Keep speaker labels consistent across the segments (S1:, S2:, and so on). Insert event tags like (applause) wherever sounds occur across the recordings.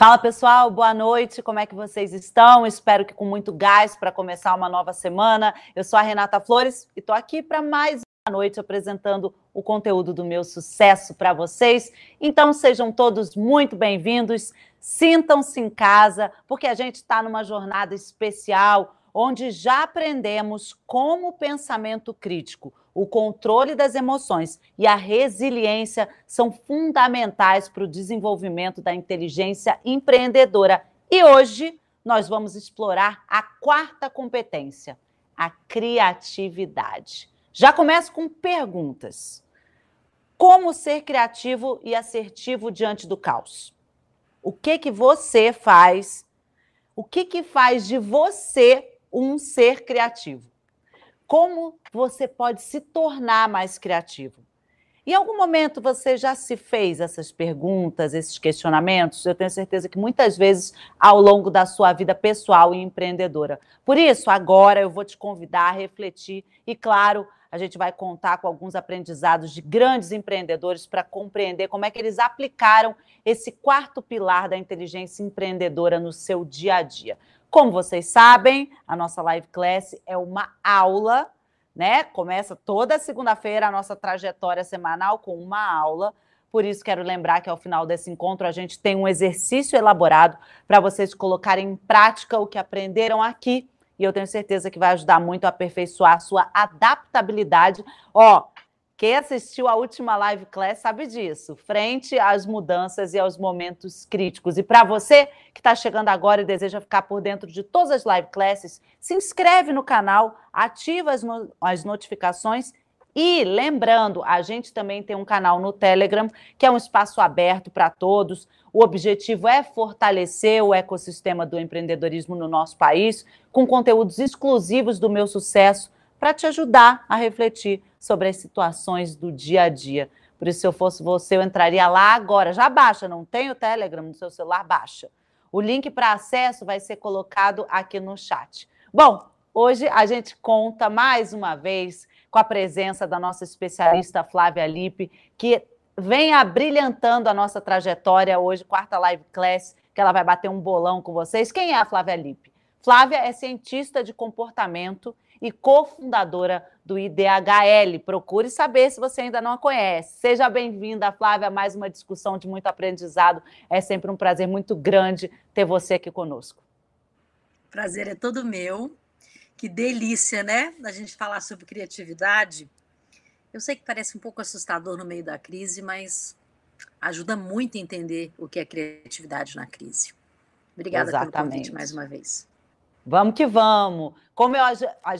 S1: Fala pessoal, boa noite, como é que vocês estão? Espero que com muito gás para começar uma nova semana. Eu sou a Renata Flores e estou aqui para mais uma noite apresentando o conteúdo do meu sucesso para vocês. Então sejam todos muito bem-vindos, sintam-se em casa, porque a gente está numa jornada especial onde já aprendemos como o pensamento crítico, o controle das emoções e a resiliência são fundamentais para o desenvolvimento da inteligência empreendedora. E hoje nós vamos explorar a quarta competência, a criatividade. Já começo com perguntas. Como ser criativo e assertivo diante do caos? O que que você faz? O que que faz de você um ser criativo. Como você pode se tornar mais criativo? Em algum momento você já se fez essas perguntas, esses questionamentos? Eu tenho certeza que muitas vezes ao longo da sua vida pessoal e empreendedora. Por isso, agora eu vou te convidar a refletir e, claro, a gente vai contar com alguns aprendizados de grandes empreendedores para compreender como é que eles aplicaram esse quarto pilar da inteligência empreendedora no seu dia a dia. Como vocês sabem, a nossa live class é uma aula, né? Começa toda segunda-feira a nossa trajetória semanal com uma aula. Por isso, quero lembrar que ao final desse encontro a gente tem um exercício elaborado para vocês colocarem em prática o que aprenderam aqui. E eu tenho certeza que vai ajudar muito a aperfeiçoar a sua adaptabilidade. Ó, quem assistiu a última live class sabe disso, frente às mudanças e aos momentos críticos. E para você que está chegando agora e deseja ficar por dentro de todas as live classes, se inscreve no canal, ativa as, no as notificações e lembrando, a gente também tem um canal no Telegram, que é um espaço aberto para todos. O objetivo é fortalecer o ecossistema do empreendedorismo no nosso país, com conteúdos exclusivos do meu sucesso, para te ajudar a refletir sobre as situações do dia a dia. Por isso, se eu fosse você, eu entraria lá agora. Já baixa, não tem o Telegram no seu celular? Baixa. O link para acesso vai ser colocado aqui no chat. Bom, hoje a gente conta mais uma vez com a presença da nossa especialista Flávia Lippe, que vem abrilhantando a nossa trajetória hoje, quarta live class, que ela vai bater um bolão com vocês. Quem é a Flávia Lippe? Flávia é cientista de comportamento e cofundadora do IDHL. Procure saber se você ainda não a conhece. Seja bem-vinda, Flávia, a mais uma discussão de muito aprendizado. É sempre um prazer muito grande ter você aqui conosco.
S2: Prazer é todo meu. Que delícia, né? A gente falar sobre criatividade. Eu sei que parece um pouco assustador no meio da crise, mas ajuda muito a entender o que é criatividade na crise. Obrigada Exatamente. pelo convite mais uma vez.
S1: Vamos que vamos. Como eu,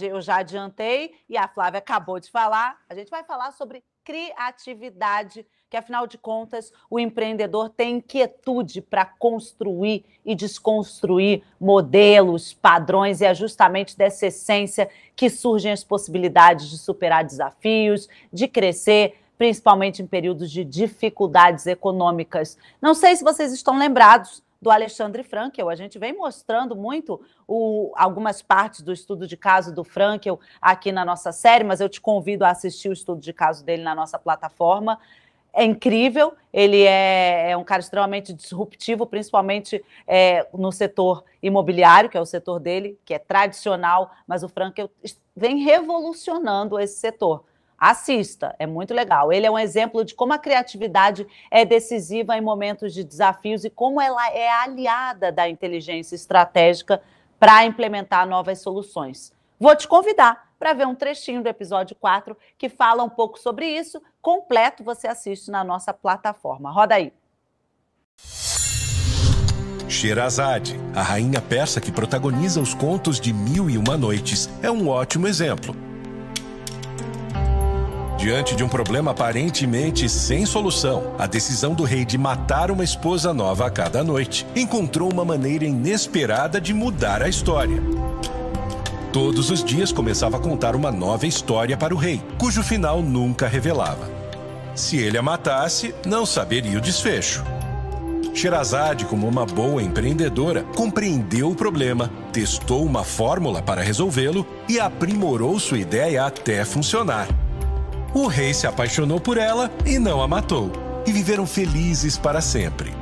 S1: eu já adiantei e a Flávia acabou de falar, a gente vai falar sobre criatividade, que afinal de contas o empreendedor tem inquietude para construir e desconstruir modelos, padrões, e é justamente dessa essência que surgem as possibilidades de superar desafios, de crescer, principalmente em períodos de dificuldades econômicas. Não sei se vocês estão lembrados do Alexandre Frankel. A gente vem mostrando muito o, algumas partes do estudo de caso do Frankel aqui na nossa série, mas eu te convido a assistir o estudo de caso dele na nossa plataforma. É incrível, ele é, é um cara extremamente disruptivo, principalmente é, no setor imobiliário, que é o setor dele, que é tradicional, mas o Frankel vem revolucionando esse setor. Assista, é muito legal. Ele é um exemplo de como a criatividade é decisiva em momentos de desafios e como ela é aliada da inteligência estratégica para implementar novas soluções. Vou te convidar para ver um trechinho do episódio 4 que fala um pouco sobre isso. Completo você assiste na nossa plataforma. Roda aí.
S3: Sherazade, a rainha persa que protagoniza os contos de Mil e Uma Noites, é um ótimo exemplo. Diante de um problema aparentemente sem solução, a decisão do rei de matar uma esposa nova a cada noite encontrou uma maneira inesperada de mudar a história. Todos os dias começava a contar uma nova história para o rei, cujo final nunca revelava. Se ele a matasse, não saberia o desfecho. Sherazade, como uma boa empreendedora, compreendeu o problema, testou uma fórmula para resolvê-lo e aprimorou sua ideia até funcionar. O rei se apaixonou por ela e não a matou, e viveram felizes para sempre.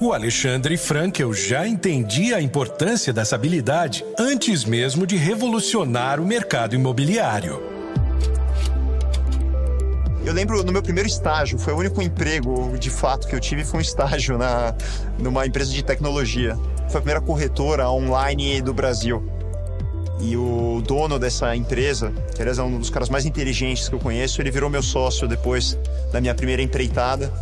S3: O Alexandre Frankel já entendia a importância dessa habilidade antes mesmo de revolucionar o mercado imobiliário.
S4: Eu lembro no meu primeiro estágio, foi o único emprego de fato que eu tive, foi um estágio na, numa empresa de tecnologia. Foi a primeira corretora online do Brasil. E o dono dessa empresa, que aliás é um dos caras mais inteligentes que eu conheço, ele virou meu sócio depois da minha primeira empreitada.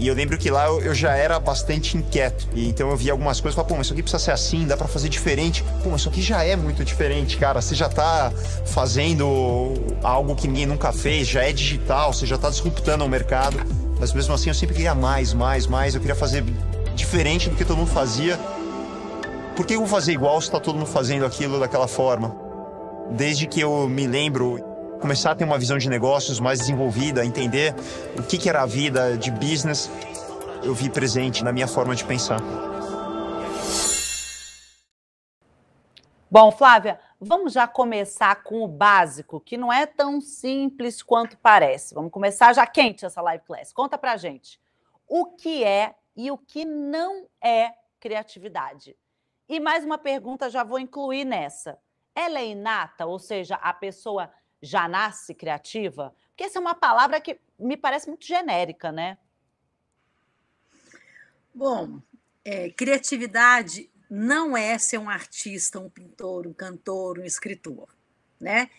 S4: E eu lembro que lá eu, já era bastante inquieto. E então eu via algumas coisas e falava, pô, mas isso aqui precisa ser assim, dá para fazer diferente. Pô, isso aqui já é muito diferente, cara. Você já tá fazendo algo que ninguém nunca fez, já é digital, você já tá disruptando o mercado. Mas mesmo assim eu sempre queria mais, mais, mais. Eu queria fazer diferente do que todo mundo fazia. Por que eu vou fazer igual se está todo mundo fazendo aquilo daquela forma? Desde que eu me lembro, começar a ter uma visão de negócios mais desenvolvida, entender o que, que era a vida de business, eu vi presente na minha forma de pensar.
S1: Bom, Flávia, vamos já começar com o básico, que não é tão simples quanto parece. Vamos começar já quente essa live class. Conta pra gente o que é e o que não é criatividade. E mais uma pergunta já vou incluir nessa. Ela é inata, ou seja, a pessoa já nasce criativa? Porque essa é uma palavra que me parece muito genérica, né?
S2: Bom, é, criatividade não é ser um artista, um pintor, um cantor, um escritor, né?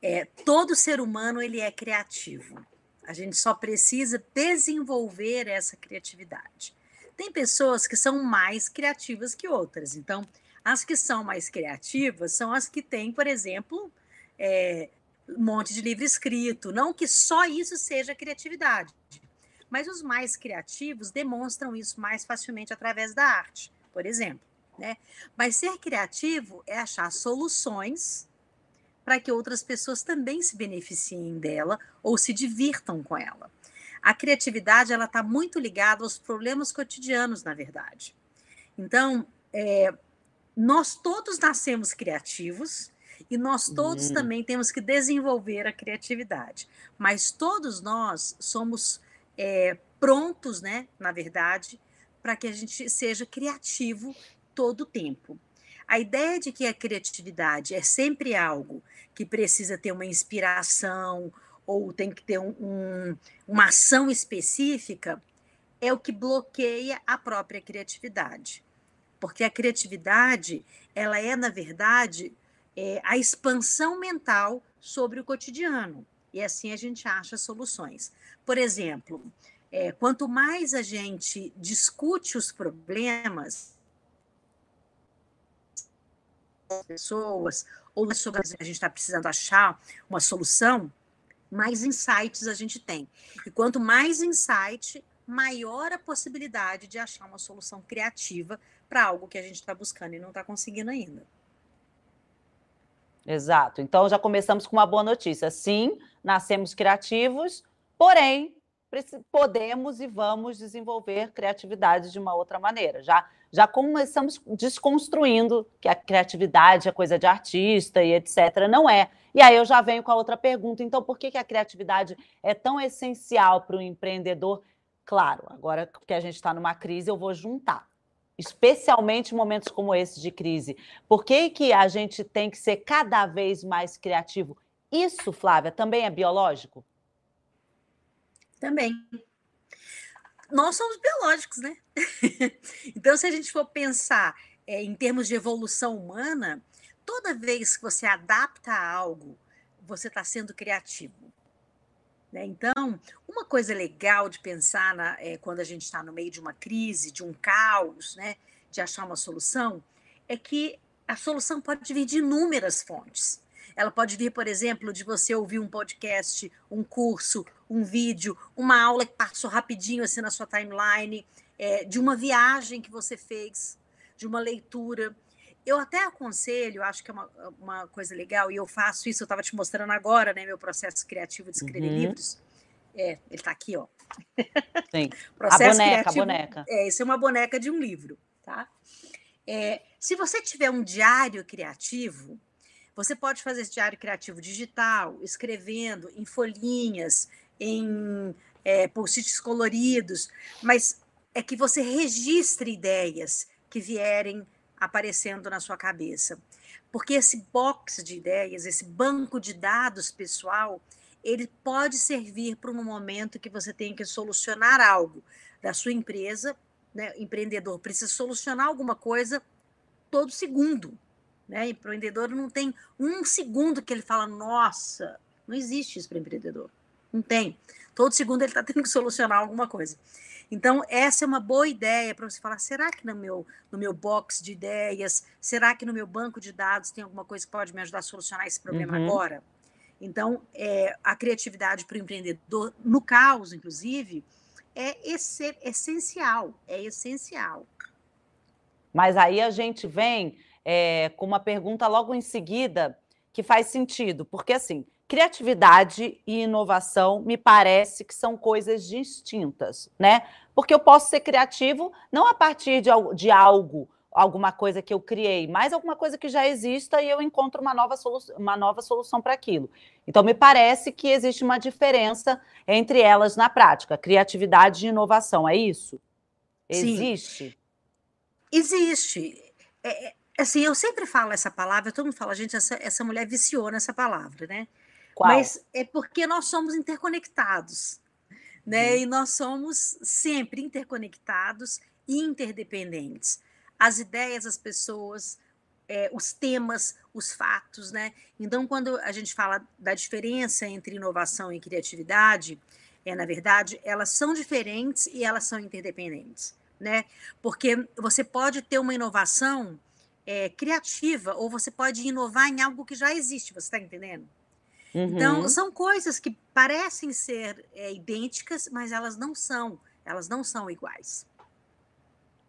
S2: É, todo ser humano ele é criativo. A gente só precisa desenvolver essa criatividade. Tem pessoas que são mais criativas que outras. Então, as que são mais criativas são as que têm, por exemplo, é, um monte de livro escrito. Não que só isso seja criatividade, mas os mais criativos demonstram isso mais facilmente através da arte, por exemplo. Né? Mas ser criativo é achar soluções para que outras pessoas também se beneficiem dela ou se divirtam com ela. A criatividade ela está muito ligada aos problemas cotidianos, na verdade. Então, é, nós todos nascemos criativos, e nós todos uhum. também temos que desenvolver a criatividade. Mas todos nós somos é, prontos, né, na verdade, para que a gente seja criativo todo o tempo. A ideia de que a criatividade é sempre algo que precisa ter uma inspiração ou tem que ter um, um, uma ação específica é o que bloqueia a própria criatividade. Porque a criatividade, ela é, na verdade, é, a expansão mental sobre o cotidiano. E assim a gente acha soluções. Por exemplo, é, quanto mais a gente discute os problemas pessoas ou sobre a gente está precisando achar uma solução, mais insights a gente tem. E quanto mais insight, maior a possibilidade de achar uma solução criativa para algo que a gente está buscando e não está conseguindo ainda.
S1: Exato. Então já começamos com uma boa notícia. Sim, nascemos criativos, porém podemos e vamos desenvolver criatividade de uma outra maneira. Já já começamos desconstruindo que a criatividade é coisa de artista e etc. Não é. E aí eu já venho com a outra pergunta. Então, por que, que a criatividade é tão essencial para o empreendedor? Claro, agora que a gente está numa crise, eu vou juntar especialmente em momentos como esse de crise. Por que, que a gente tem que ser cada vez mais criativo? Isso, Flávia, também é biológico?
S2: Também. Nós somos biológicos, né? (laughs) então, se a gente for pensar é, em termos de evolução humana, toda vez que você adapta algo, você está sendo criativo. Né? Então, uma coisa legal de pensar na, é, quando a gente está no meio de uma crise, de um caos, né, de achar uma solução, é que a solução pode vir de inúmeras fontes. Ela pode vir, por exemplo, de você ouvir um podcast, um curso, um vídeo, uma aula que passou rapidinho assim na sua timeline, é, de uma viagem que você fez, de uma leitura. Eu até aconselho, acho que é uma, uma coisa legal, e eu faço isso, eu estava te mostrando agora, né, meu processo criativo de escrever uhum. livros. É, ele está aqui, ó.
S1: Sim. (laughs) processo a boneca, criativo, a boneca.
S2: É, isso é uma boneca de um livro, tá? É, se você tiver um diário criativo, você pode fazer esse diário criativo digital, escrevendo em folhinhas, em é, post-its coloridos, mas é que você registre ideias que vierem aparecendo na sua cabeça. Porque esse box de ideias, esse banco de dados pessoal, ele pode servir para um momento que você tem que solucionar algo da sua empresa, né? Empreendedor precisa solucionar alguma coisa todo segundo, né? Empreendedor não tem um segundo que ele fala, nossa, não existe isso para empreendedor. Não tem. Todo segundo ele está tendo que solucionar alguma coisa. Então, essa é uma boa ideia para você falar: será que no meu, no meu box de ideias, será que no meu banco de dados tem alguma coisa que pode me ajudar a solucionar esse problema uhum. agora? Então, é, a criatividade para o empreendedor, no caos, inclusive, é essencial. É essencial.
S1: Mas aí a gente vem é, com uma pergunta logo em seguida que faz sentido, porque assim, criatividade e inovação me parece que são coisas distintas, né? Porque eu posso ser criativo não a partir de, de algo, alguma coisa que eu criei, mas alguma coisa que já exista e eu encontro uma nova, solu uma nova solução para aquilo. Então, me parece que existe uma diferença entre elas na prática, criatividade e inovação, é isso? Existe? Sim.
S2: Existe. É, é, assim, eu sempre falo essa palavra, todo mundo fala, gente, essa, essa mulher viciou nessa palavra, né? Qual? Mas é porque nós somos interconectados, né? Hum. E nós somos sempre interconectados e interdependentes. As ideias, as pessoas, é, os temas, os fatos, né? Então, quando a gente fala da diferença entre inovação e criatividade, é na verdade elas são diferentes e elas são interdependentes, né? Porque você pode ter uma inovação é, criativa ou você pode inovar em algo que já existe. Você está entendendo? Então, uhum. Então, são coisas que parecem ser é, idênticas, mas elas não são. Elas não são iguais.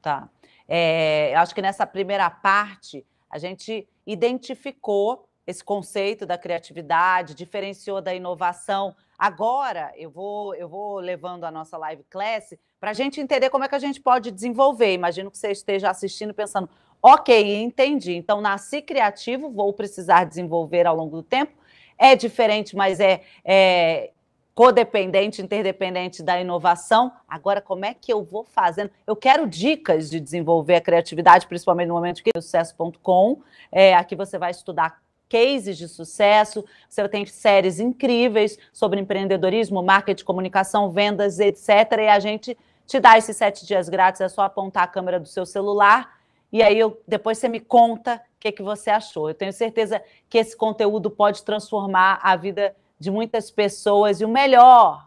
S1: Tá. É, acho que nessa primeira parte, a gente identificou esse conceito da criatividade, diferenciou da inovação. Agora, eu vou, eu vou levando a nossa live class para a gente entender como é que a gente pode desenvolver. Imagino que você esteja assistindo pensando, ok, entendi. Então, nasci criativo, vou precisar desenvolver ao longo do tempo é diferente, mas é, é codependente, interdependente da inovação. Agora, como é que eu vou fazendo? Eu quero dicas de desenvolver a criatividade, principalmente no momento que sucesso.com. É, aqui você vai estudar cases de sucesso, você tem séries incríveis sobre empreendedorismo, marketing, comunicação, vendas, etc. E a gente te dá esses sete dias grátis, é só apontar a câmera do seu celular e aí eu, depois você me conta o que, que você achou. Eu tenho certeza que esse conteúdo pode transformar a vida de muitas pessoas e o melhor,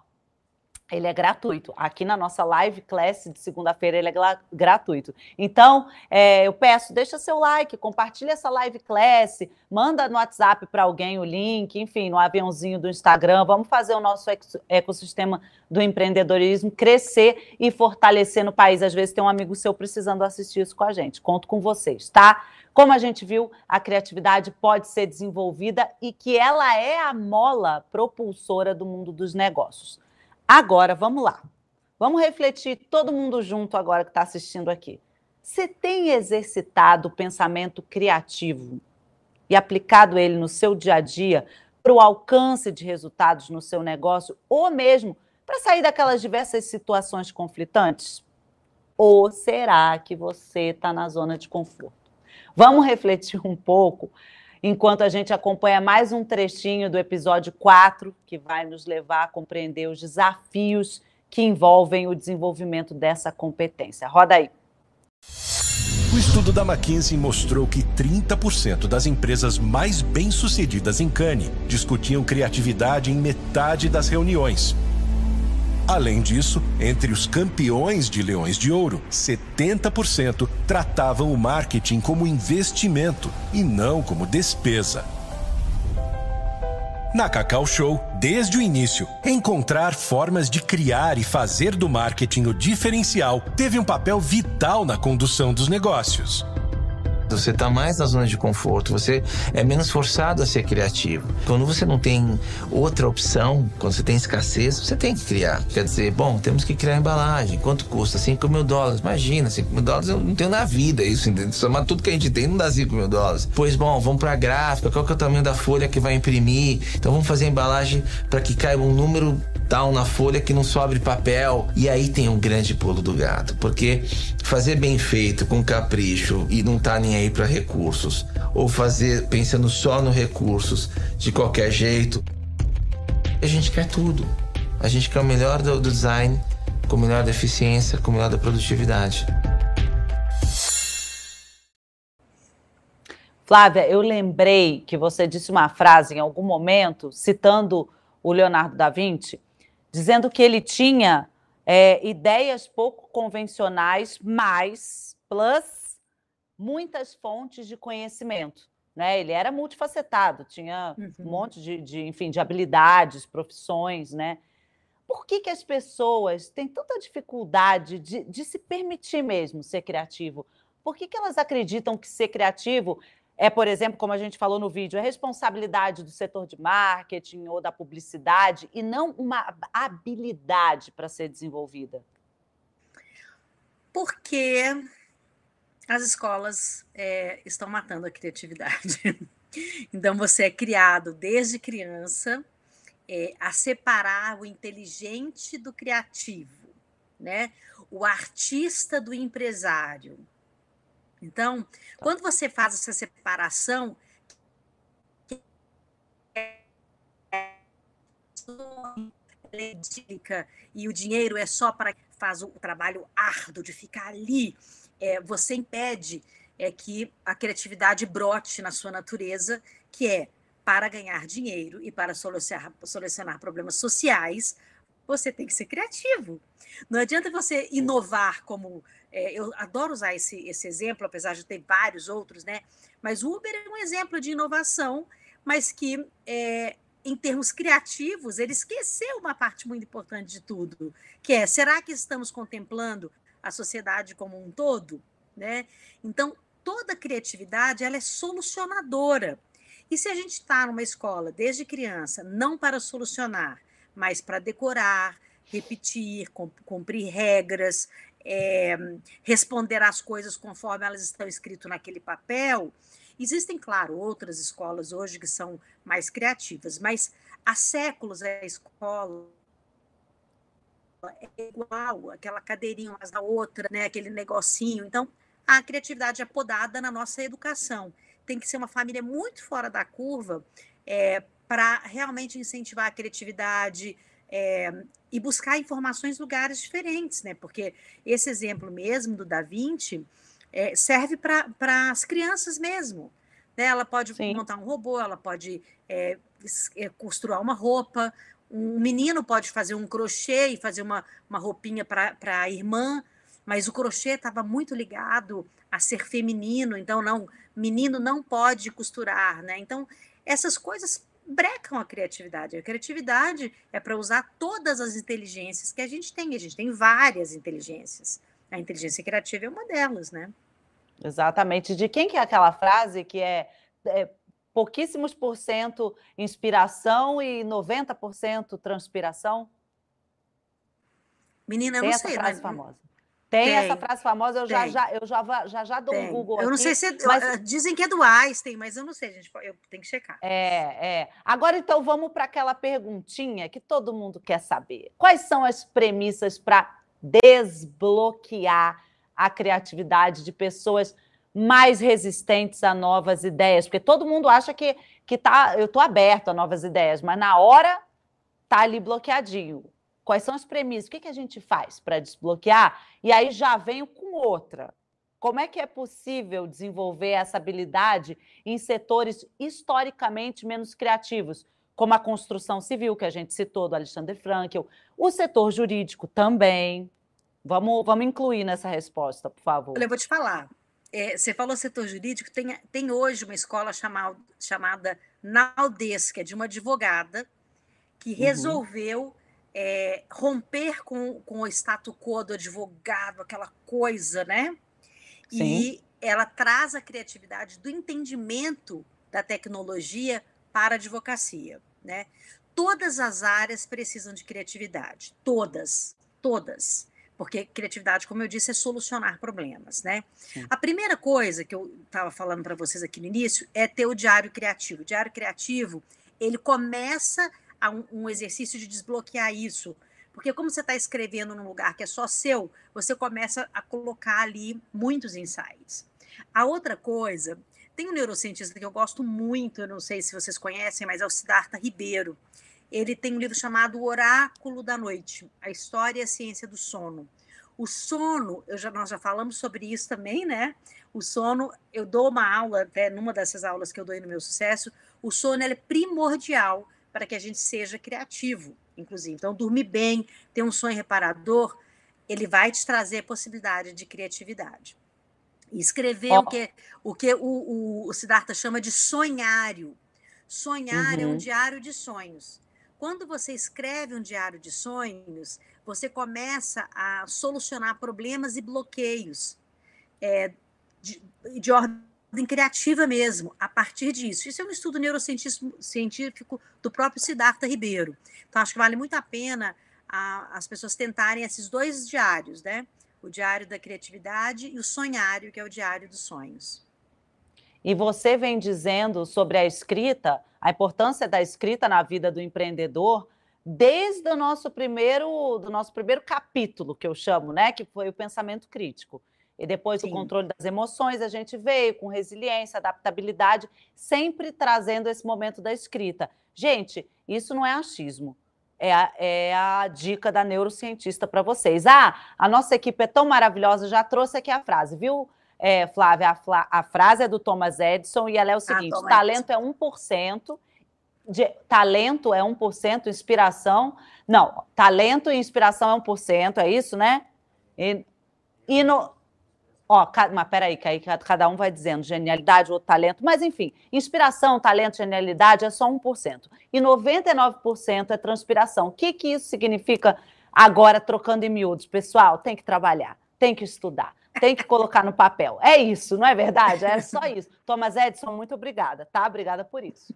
S1: ele é gratuito. Aqui na nossa live class de segunda-feira ele é gratuito. Então, é, eu peço, deixa seu like, compartilha essa live class, manda no WhatsApp para alguém o link, enfim, no aviãozinho do Instagram. Vamos fazer o nosso ecossistema do empreendedorismo crescer e fortalecer no país. Às vezes tem um amigo seu precisando assistir isso com a gente. Conto com vocês, tá? Como a gente viu, a criatividade pode ser desenvolvida e que ela é a mola propulsora do mundo dos negócios. Agora, vamos lá. Vamos refletir todo mundo junto agora que está assistindo aqui. Você tem exercitado o pensamento criativo e aplicado ele no seu dia a dia para o alcance de resultados no seu negócio ou mesmo para sair daquelas diversas situações conflitantes? Ou será que você está na zona de conforto? Vamos refletir um pouco enquanto a gente acompanha mais um trechinho do episódio 4, que vai nos levar a compreender os desafios que envolvem o desenvolvimento dessa competência. Roda aí.
S3: O estudo da McKinsey mostrou que 30% das empresas mais bem-sucedidas em Cannes discutiam criatividade em metade das reuniões. Além disso, entre os campeões de Leões de Ouro, 70% tratavam o marketing como investimento e não como despesa. Na Cacau Show, desde o início, encontrar formas de criar e fazer do marketing o diferencial teve um papel vital na condução dos negócios.
S5: Você está mais na zona de conforto, você é menos forçado a ser criativo. Quando você não tem outra opção, quando você tem escassez, você tem que criar. Quer dizer, bom, temos que criar embalagem. Quanto custa? 5 mil dólares. Imagina, 5 mil dólares eu não tenho na vida isso, entendeu? Somar tudo que a gente tem não dá 5 mil dólares. Pois bom, vamos para a gráfica, qual que é o tamanho da folha que vai imprimir? Então vamos fazer a embalagem para que caiba um número tal na folha que não sobre papel. E aí tem um grande pulo do gato, porque fazer bem feito, com capricho e não tá nem aí para recursos, ou fazer pensando só no recursos de qualquer jeito, a gente quer tudo. A gente quer o melhor do, do design, com o melhor da eficiência, com o melhor da produtividade.
S1: Flávia, eu lembrei que você disse uma frase em algum momento, citando o Leonardo da Vinci, dizendo que ele tinha é, ideias pouco convencionais, mas plus muitas fontes de conhecimento. Né? Ele era multifacetado, tinha uhum. um monte de, de, enfim, de habilidades, profissões, né? Por que, que as pessoas têm tanta dificuldade de, de se permitir mesmo ser criativo? Por que, que elas acreditam que ser criativo é, por exemplo, como a gente falou no vídeo, é responsabilidade do setor de marketing ou da publicidade e não uma habilidade para ser desenvolvida?
S2: Porque as escolas é, estão matando a criatividade. (laughs) então, você é criado desde criança é, a separar o inteligente do criativo, né? o artista do empresário então, tá. quando você faz essa separação, e o dinheiro é só para faz o trabalho árduo de ficar ali, é, você impede é, que a criatividade brote na sua natureza, que é para ganhar dinheiro e para solucionar, solucionar problemas sociais, você tem que ser criativo. Não adianta você inovar como é, eu adoro usar esse, esse exemplo, apesar de ter vários outros, né? Mas o Uber é um exemplo de inovação, mas que, é, em termos criativos, ele esqueceu uma parte muito importante de tudo, que é, será que estamos contemplando a sociedade como um todo? Né? Então, toda criatividade ela é solucionadora. E se a gente está numa escola desde criança, não para solucionar, mas para decorar, repetir, cumprir regras, é, responder às coisas conforme elas estão escritas naquele papel. Existem, claro, outras escolas hoje que são mais criativas, mas há séculos a escola é igual, aquela cadeirinha mais da outra, né, aquele negocinho. Então, a criatividade é podada na nossa educação. Tem que ser uma família muito fora da curva é, para realmente incentivar a criatividade, é, e buscar informações em lugares diferentes, né? Porque esse exemplo mesmo do Da Vinci é, serve para as crianças mesmo. Né? Ela pode Sim. montar um robô, ela pode é, construir uma roupa, um menino pode fazer um crochê e fazer uma, uma roupinha para a irmã, mas o crochê estava muito ligado a ser feminino, então não, menino não pode costurar, né? Então essas coisas brecam a criatividade. A criatividade é para usar todas as inteligências que a gente tem. A gente tem várias inteligências. A inteligência criativa é uma delas, né?
S1: Exatamente. De quem que é aquela frase que é, é pouquíssimos por cento inspiração e 90% transpiração?
S2: Menina, eu não
S1: essa
S2: sei.
S1: frase mas... famosa. Tem, tem, essa frase famosa, eu já, já, eu já, já, já dou tem. um Google.
S2: Eu não
S1: aqui,
S2: sei se. É, mas... Dizem que é do Einstein, mas eu não sei, gente. Eu tenho que checar.
S1: É, é. Agora, então, vamos para aquela perguntinha que todo mundo quer saber. Quais são as premissas para desbloquear a criatividade de pessoas mais resistentes a novas ideias? Porque todo mundo acha que, que tá, eu estou aberto a novas ideias, mas na hora tá ali bloqueadinho. Quais são as premissas? O que, que a gente faz para desbloquear? E aí já venho com outra. Como é que é possível desenvolver essa habilidade em setores historicamente menos criativos, como a construção civil, que a gente citou, do Alexander Frankel, o setor jurídico também? Vamos, vamos incluir nessa resposta, por favor.
S2: Olha, eu vou te falar. É, você falou setor jurídico, tem, tem hoje uma escola chamada, chamada Naldes, que é de uma advogada, que uhum. É, romper com, com o status quo do advogado, aquela coisa, né? Sim. E ela traz a criatividade do entendimento da tecnologia para a advocacia, né? Todas as áreas precisam de criatividade, todas, todas. Porque criatividade, como eu disse, é solucionar problemas, né? Sim. A primeira coisa que eu estava falando para vocês aqui no início é ter o diário criativo. O diário criativo, ele começa um, um exercício de desbloquear isso. Porque como você está escrevendo num lugar que é só seu, você começa a colocar ali muitos insights. A outra coisa, tem um neurocientista que eu gosto muito, eu não sei se vocês conhecem, mas é o Siddhartha Ribeiro. Ele tem um livro chamado Oráculo da Noite, a história e a ciência do sono. O sono, já, nós já falamos sobre isso também, né? O sono, eu dou uma aula, até numa dessas aulas que eu dou no meu sucesso, o sono é primordial para que a gente seja criativo, inclusive. Então, dormir bem, ter um sonho reparador, ele vai te trazer possibilidade de criatividade. E escrever oh. o que, o, que o, o, o Siddhartha chama de sonhário. Sonhar uhum. é um uhum. diário de sonhos. Quando você escreve um diário de sonhos, você começa a solucionar problemas e bloqueios é, de, de ordem criativa mesmo, a partir disso. Isso é um estudo neurocientífico do próprio Siddhartha Ribeiro. Então, acho que vale muito a pena a, as pessoas tentarem esses dois diários, né? O diário da criatividade e o sonhário, que é o diário dos sonhos.
S1: E você vem dizendo sobre a escrita, a importância da escrita na vida do empreendedor, desde o nosso primeiro, do nosso primeiro capítulo, que eu chamo, né? Que foi o pensamento crítico. E depois Sim. o controle das emoções, a gente veio com resiliência, adaptabilidade, sempre trazendo esse momento da escrita. Gente, isso não é achismo. É a, é a dica da neurocientista para vocês. Ah, a nossa equipe é tão maravilhosa, já trouxe aqui a frase, viu, é, Flávia? A, a, frase é do Thomas Edison e ela é o ah, seguinte: ah, talento Edison. é 1%. De, talento é 1%, inspiração. Não, talento e inspiração é 1%, é isso, né? E, e no, Ó, mas peraí, que aí cada um vai dizendo genialidade, outro talento, mas enfim, inspiração, talento, genialidade é só 1%. E 99% é transpiração. O que, que isso significa agora, trocando em miúdos? Pessoal, tem que trabalhar, tem que estudar, tem que colocar no papel. É isso, não é verdade? É só isso. Thomas Edison, muito obrigada, tá? Obrigada por isso.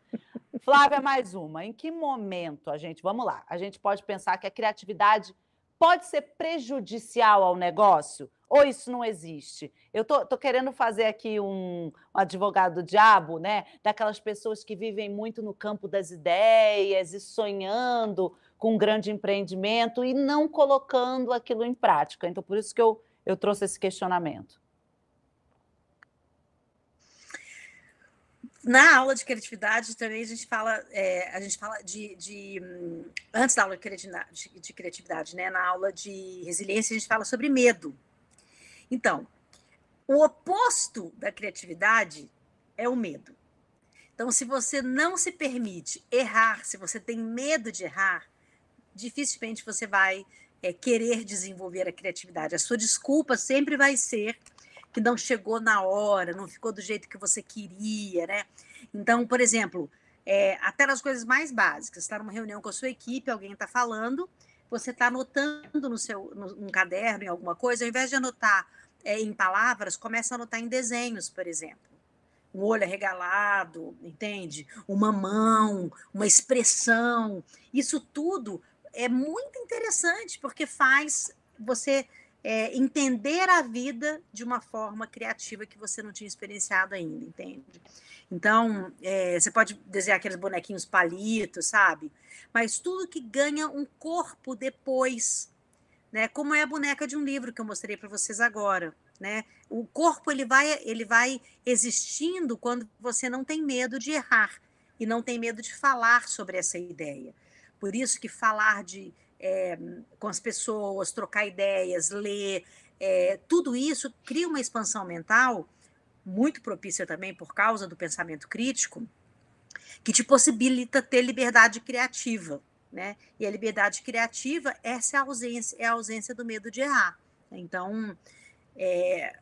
S1: Flávia, mais uma. Em que momento a gente, vamos lá, a gente pode pensar que a criatividade pode ser prejudicial ao negócio? Ou isso não existe? Eu tô, tô querendo fazer aqui um, um, advogado do diabo, né? Daquelas pessoas que vivem muito no campo das ideias e sonhando com um grande empreendimento e não colocando aquilo em prática. Então, por isso que eu, eu trouxe esse questionamento.
S2: Na aula de criatividade também a gente fala, é, a gente fala de, de, antes da aula de criatividade, de criatividade, né? Na aula de resiliência a gente fala sobre medo. Então, o oposto da criatividade é o medo. Então, se você não se permite errar, se você tem medo de errar, dificilmente você vai é, querer desenvolver a criatividade. A sua desculpa sempre vai ser que não chegou na hora, não ficou do jeito que você queria, né? Então, por exemplo, é, até nas coisas mais básicas, está numa reunião com a sua equipe, alguém está falando, você está anotando no seu no, num caderno, em alguma coisa, ao invés de anotar é, em palavras, começa a anotar em desenhos, por exemplo. Um olho arregalado, entende? Uma mão, uma expressão. Isso tudo é muito interessante, porque faz você é, entender a vida de uma forma criativa que você não tinha experienciado ainda, entende? Então, é, você pode desenhar aqueles bonequinhos palitos, sabe? Mas tudo que ganha um corpo depois, né? Como é a boneca de um livro que eu mostrei para vocês agora, né? O corpo ele vai, ele vai existindo quando você não tem medo de errar e não tem medo de falar sobre essa ideia. Por isso que falar de é, com as pessoas, trocar ideias, ler, é, tudo isso cria uma expansão mental muito propícia também por causa do pensamento crítico, que te possibilita ter liberdade criativa, né? E a liberdade criativa essa é a ausência, é a ausência do medo de errar. Então, é,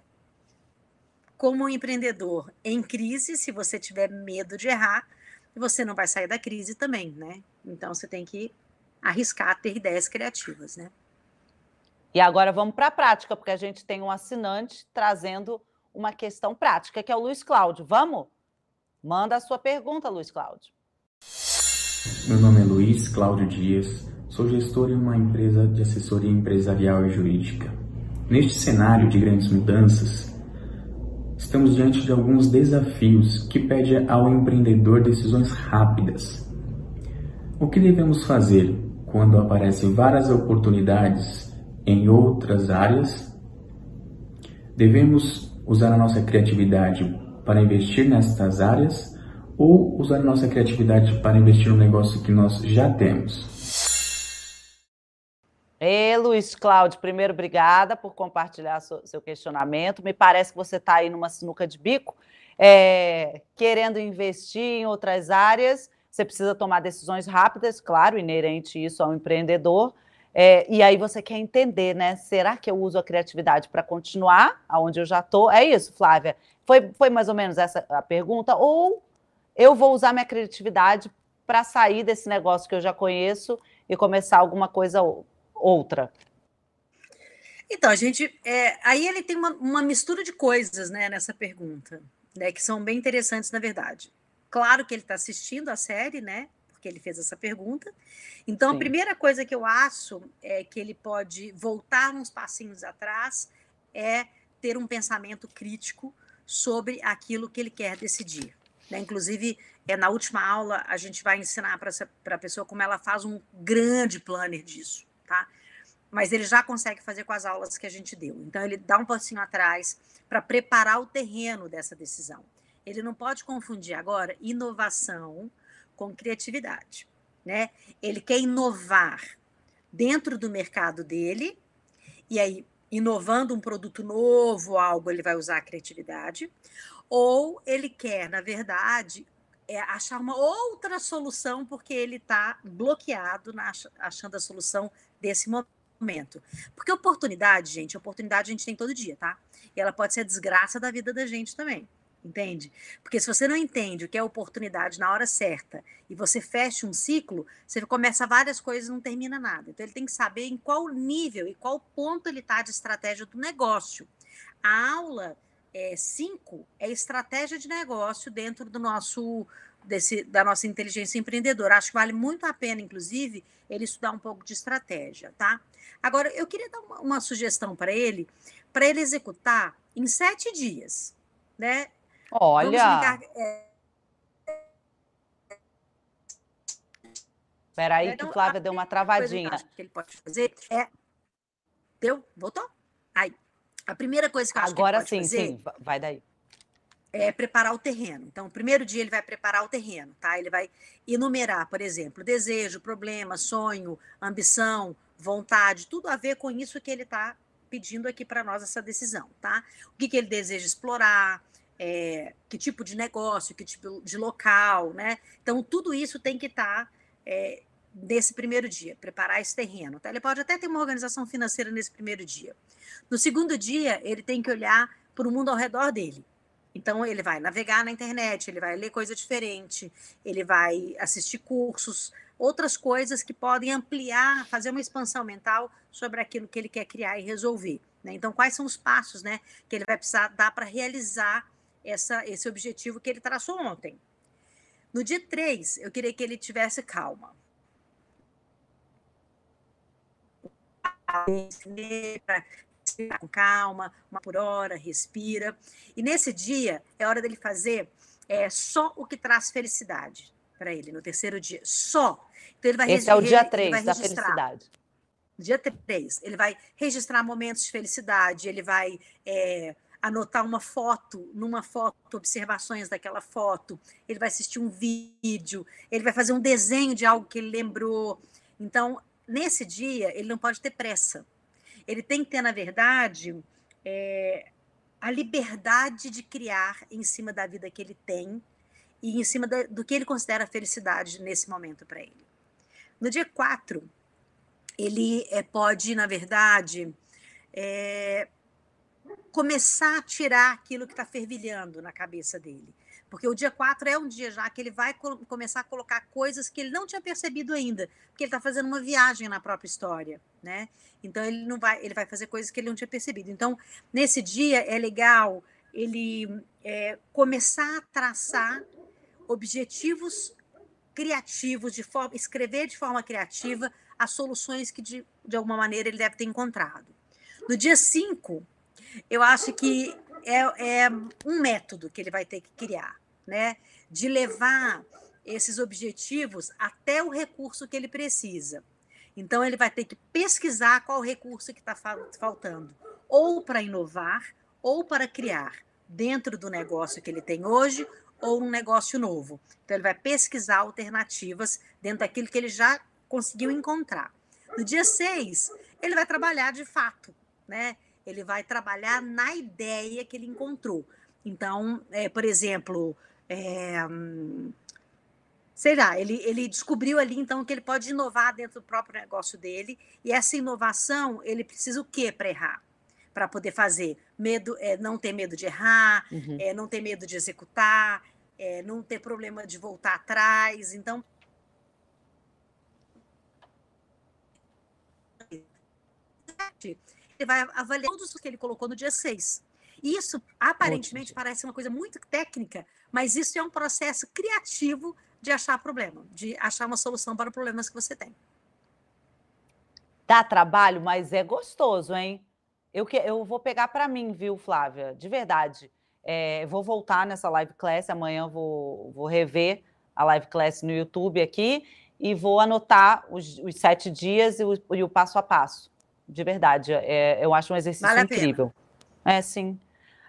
S2: como empreendedor em crise, se você tiver medo de errar, você não vai sair da crise também, né? Então você tem que arriscar ter ideias criativas, né?
S1: E agora vamos para a prática, porque a gente tem um assinante trazendo uma questão prática, que é o Luiz Cláudio. Vamos? Manda a sua pergunta, Luiz Cláudio.
S6: Meu nome é Luiz Cláudio Dias, sou gestor em uma empresa de assessoria empresarial e jurídica. Neste cenário de grandes mudanças, estamos diante de alguns desafios que pedem ao empreendedor decisões rápidas O que devemos fazer quando aparecem várias oportunidades em outras áreas? Devemos usar a nossa criatividade para investir nestas áreas ou usar a nossa criatividade para investir no negócio que nós já temos?
S1: Ei, Luiz Cláudio, primeiro, obrigada por compartilhar seu, seu questionamento. Me parece que você está aí numa sinuca de bico, é, querendo investir em outras áreas. Você precisa tomar decisões rápidas, claro, inerente isso ao empreendedor. É, e aí você quer entender, né? Será que eu uso a criatividade para continuar aonde eu já estou? É isso, Flávia? Foi, foi mais ou menos essa a pergunta? Ou eu vou usar minha criatividade para sair desse negócio que eu já conheço e começar alguma coisa outra?
S2: Então, a gente. É, aí ele tem uma, uma, mistura de coisas né, nessa pergunta, né, que são bem interessantes, na verdade. Claro que ele está assistindo a série, né? Porque ele fez essa pergunta. Então, Sim. a primeira coisa que eu acho é que ele pode voltar uns passinhos atrás é ter um pensamento crítico sobre aquilo que ele quer decidir. Né? Inclusive, é, na última aula, a gente vai ensinar para a pessoa como ela faz um grande planner disso tá? Mas ele já consegue fazer com as aulas que a gente deu. Então, ele dá um passinho atrás para preparar o terreno dessa decisão. Ele não pode confundir agora inovação com criatividade, né? Ele quer inovar dentro do mercado dele, e aí, inovando um produto novo, algo, ele vai usar a criatividade, ou ele quer, na verdade, é, achar uma outra solução porque ele está bloqueado na, achando a solução desse momento. Porque oportunidade, gente, oportunidade a gente tem todo dia, tá? E ela pode ser a desgraça da vida da gente também. Entende? Porque se você não entende o que é oportunidade na hora certa e você fecha um ciclo, você começa várias coisas e não termina nada. Então ele tem que saber em qual nível e qual ponto ele está de estratégia do negócio. A aula 5 é, é estratégia de negócio dentro do nosso desse, da nossa inteligência empreendedora. Acho que vale muito a pena, inclusive, ele estudar um pouco de estratégia, tá? Agora, eu queria dar uma, uma sugestão para ele, para ele executar em sete dias, né?
S1: Olha! Ligar, é... Espera aí então, que Flávia deu uma travadinha.
S2: Que, que ele pode fazer é... Deu? Voltou? Aí. A primeira coisa que eu acho
S1: Agora
S2: que ele
S1: pode sim, fazer... sim, vai daí
S2: é, preparar o terreno. Então, o primeiro dia ele vai preparar o terreno, tá? Ele vai enumerar, por exemplo, desejo, problema, sonho, ambição, vontade, tudo a ver com isso que ele está pedindo aqui para nós essa decisão, tá? O que, que ele deseja explorar, é, que tipo de negócio, que tipo de local, né? Então, tudo isso tem que estar tá, é, nesse primeiro dia, preparar esse terreno. Tá? Ele pode até ter uma organização financeira nesse primeiro dia. No segundo dia, ele tem que olhar para o mundo ao redor dele. Então, ele vai navegar na internet, ele vai ler coisa diferente, ele vai assistir cursos, outras coisas que podem ampliar, fazer uma expansão mental sobre aquilo que ele quer criar e resolver. Né? Então, quais são os passos né, que ele vai precisar dar para realizar essa, esse objetivo que ele traçou ontem? No dia 3, eu queria que ele tivesse calma com calma, uma por hora, respira. E nesse dia é hora dele fazer é, só o que traz felicidade para ele, no terceiro dia. Só.
S1: Então ele vai Esse é o dia 3 da felicidade.
S2: Dia 3, ele vai registrar momentos de felicidade, ele vai é, anotar uma foto, numa foto, observações daquela foto, ele vai assistir um vídeo, ele vai fazer um desenho de algo que ele lembrou. Então, nesse dia, ele não pode ter pressa ele tem que ter, na verdade, é, a liberdade de criar em cima da vida que ele tem e em cima da, do que ele considera felicidade nesse momento para ele. No dia 4, ele é, pode, na verdade, é, começar a tirar aquilo que está fervilhando na cabeça dele. Porque o dia 4 é um dia já que ele vai começar a colocar coisas que ele não tinha percebido ainda, porque ele está fazendo uma viagem na própria história, né? Então ele não vai, ele vai fazer coisas que ele não tinha percebido. Então, nesse dia é legal ele é, começar a traçar objetivos criativos, de forma, escrever de forma criativa as soluções que de, de alguma maneira ele deve ter encontrado. No dia 5, eu acho que é, é um método que ele vai ter que criar né, de levar esses objetivos até o recurso que ele precisa. Então, ele vai ter que pesquisar qual recurso que está faltando, ou para inovar, ou para criar, dentro do negócio que ele tem hoje, ou um negócio novo. Então, ele vai pesquisar alternativas dentro daquilo que ele já conseguiu encontrar. No dia 6, ele vai trabalhar de fato, né? Ele vai trabalhar na ideia que ele encontrou. Então, é, por exemplo, é, sei lá, ele, ele descobriu ali então que ele pode inovar dentro do próprio negócio dele, e essa inovação ele precisa o quê para errar? Para poder fazer medo, é, não ter medo de errar, uhum. é, não ter medo de executar, é, não ter problema de voltar atrás. Então, ele vai avaliar todos os que ele colocou no dia 6. Isso, aparentemente, Ótimo. parece uma coisa muito técnica, mas isso é um processo criativo de achar problema, de achar uma solução para problemas que você tem.
S1: Dá trabalho, mas é gostoso, hein? Eu, que, eu vou pegar para mim, viu, Flávia? De verdade. É, vou voltar nessa live class, amanhã vou, vou rever a live class no YouTube aqui e vou anotar os, os sete dias e o, e o, passo a passo. De verdade, é, eu acho um exercício vale incrível. É, sim.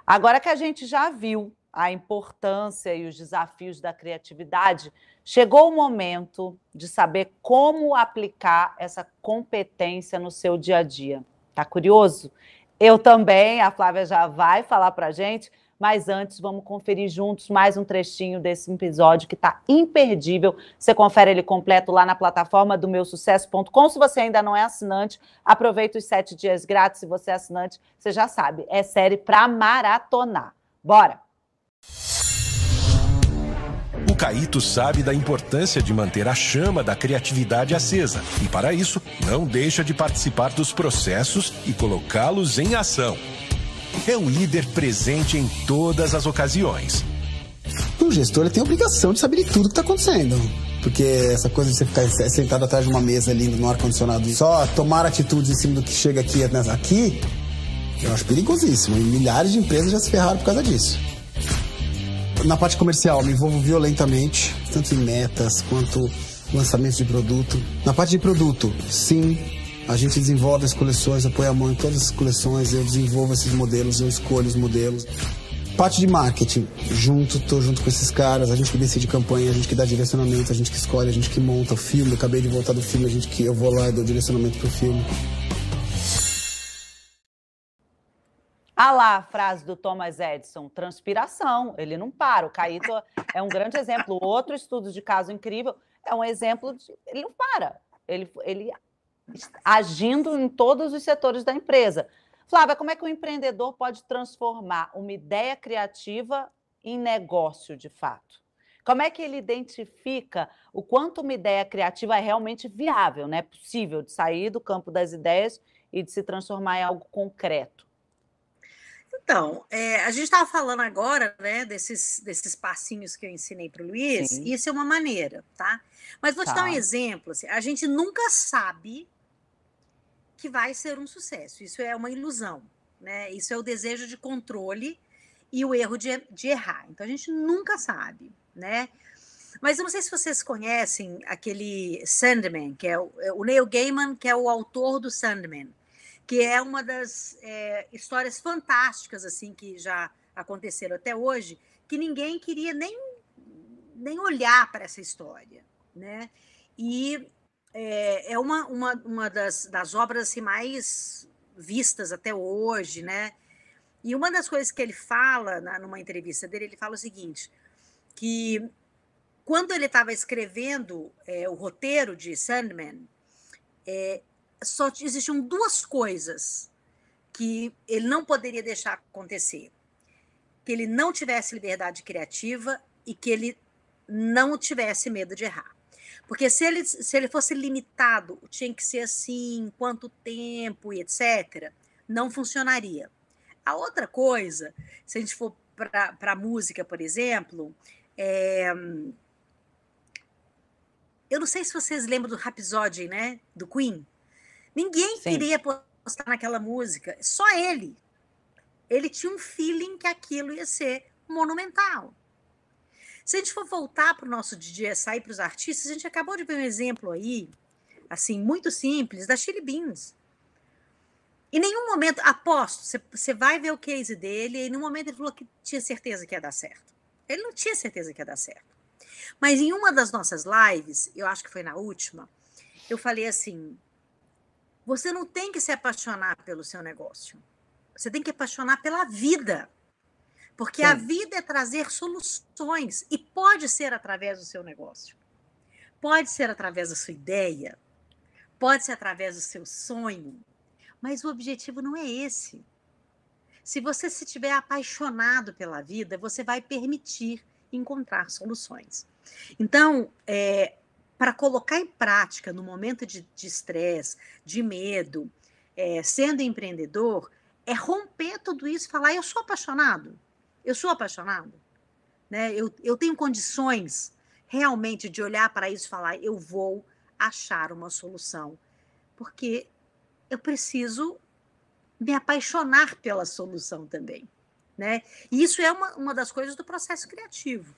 S1: Agora que a gente já viu a importância e os desafios da criatividade, chegou o momento de saber como aplicar essa competência no seu dia a dia. Tá curioso? Eu também, a Flávia já vai falar para gente, mas antes vamos conferir juntos mais um trechinho desse episódio que está imperdível. Você confere ele completo lá na plataforma do meusucesso.com. Se você ainda não é assinante, aproveita os sete dias grátis. Se você é assinante, você já sabe, é série para maratonar. Bora!
S3: O Caíto sabe da importância de manter a chama da criatividade acesa e, para isso, não deixa de participar dos processos e colocá-los em ação. É um líder presente em todas as ocasiões.
S7: O gestor tem a obrigação de saber de tudo que está acontecendo. Porque essa coisa de você ficar sentado atrás de uma mesa ali no ar-condicionado e só tomar atitudes em cima do que chega aqui, aqui eu acho perigosíssimo. E milhares de empresas já se ferraram por causa disso. Na parte comercial, me envolvo violentamente, tanto em metas quanto lançamentos de produto. Na parte de produto, sim, a gente desenvolve as coleções, apoia a mão em todas as coleções, eu desenvolvo esses modelos, eu escolho os modelos. Parte de marketing, junto, tô junto com esses caras, a gente que decide campanha, a gente que dá direcionamento, a gente que escolhe, a gente que monta o filme. Eu acabei de voltar do filme, a gente que eu vou lá e dou direcionamento pro filme.
S1: Ah lá, a frase do Thomas Edison, transpiração, ele não para. O Caíto é um grande exemplo. Outro estudo de caso incrível é um exemplo de. Ele não para. Ele, ele agindo em todos os setores da empresa. Flávia, como é que o empreendedor pode transformar uma ideia criativa em negócio de fato? Como é que ele identifica o quanto uma ideia criativa é realmente viável, né? possível de sair do campo das ideias e de se transformar em algo concreto?
S2: Então, é, a gente estava falando agora, né, desses, desses passinhos que eu ensinei para o Luiz, Sim. isso é uma maneira, tá? Mas vou te dar um tá. exemplo. Assim, a gente nunca sabe que vai ser um sucesso. Isso é uma ilusão, né? Isso é o desejo de controle e o erro de, de errar. Então a gente nunca sabe, né? Mas eu não sei se vocês conhecem aquele Sandman, que é o, é o Neil Gaiman, que é o autor do Sandman, que é uma das é, histórias fantásticas assim que já aconteceram até hoje, que ninguém queria nem, nem olhar para essa história, né? E é, é uma, uma, uma das, das obras assim, mais vistas até hoje, né? E uma das coisas que ele fala na, numa entrevista dele, ele fala o seguinte, que quando ele estava escrevendo é, o roteiro de Sandman, é, só existiam duas coisas que ele não poderia deixar acontecer: que ele não tivesse liberdade criativa e que ele não tivesse medo de errar. Porque se ele, se ele fosse limitado, tinha que ser assim, quanto tempo e etc., não funcionaria. A outra coisa, se a gente for para a música, por exemplo, é... eu não sei se vocês lembram do Rhapsody, né? Do Queen. Ninguém Sim. queria postar naquela música, só ele. Ele tinha um feeling que aquilo ia ser monumental. Se a gente for voltar para o nosso dia, sair para os artistas, a gente acabou de ver um exemplo aí, assim, muito simples, da Chili Beans. Em nenhum momento, aposto, você, você vai ver o case dele, e em nenhum momento ele falou que tinha certeza que ia dar certo. Ele não tinha certeza que ia dar certo. Mas em uma das nossas lives, eu acho que foi na última, eu falei assim: você não tem que se apaixonar pelo seu negócio. Você tem que apaixonar pela vida. Porque Sim. a vida é trazer soluções e pode ser através do seu negócio. Pode ser através da sua ideia, pode ser através do seu sonho, mas o objetivo não é esse. Se você se tiver apaixonado pela vida, você vai permitir encontrar soluções. Então, é, para colocar em prática no momento de estresse, de, de, medo, é, sendo empreendedor, é romper tudo isso e falar: eu sou apaixonado, eu sou apaixonado, né? eu, eu tenho condições realmente de olhar para isso e falar: eu vou achar uma solução, porque eu preciso me apaixonar pela solução também. Né? E isso é uma, uma das coisas do processo criativo.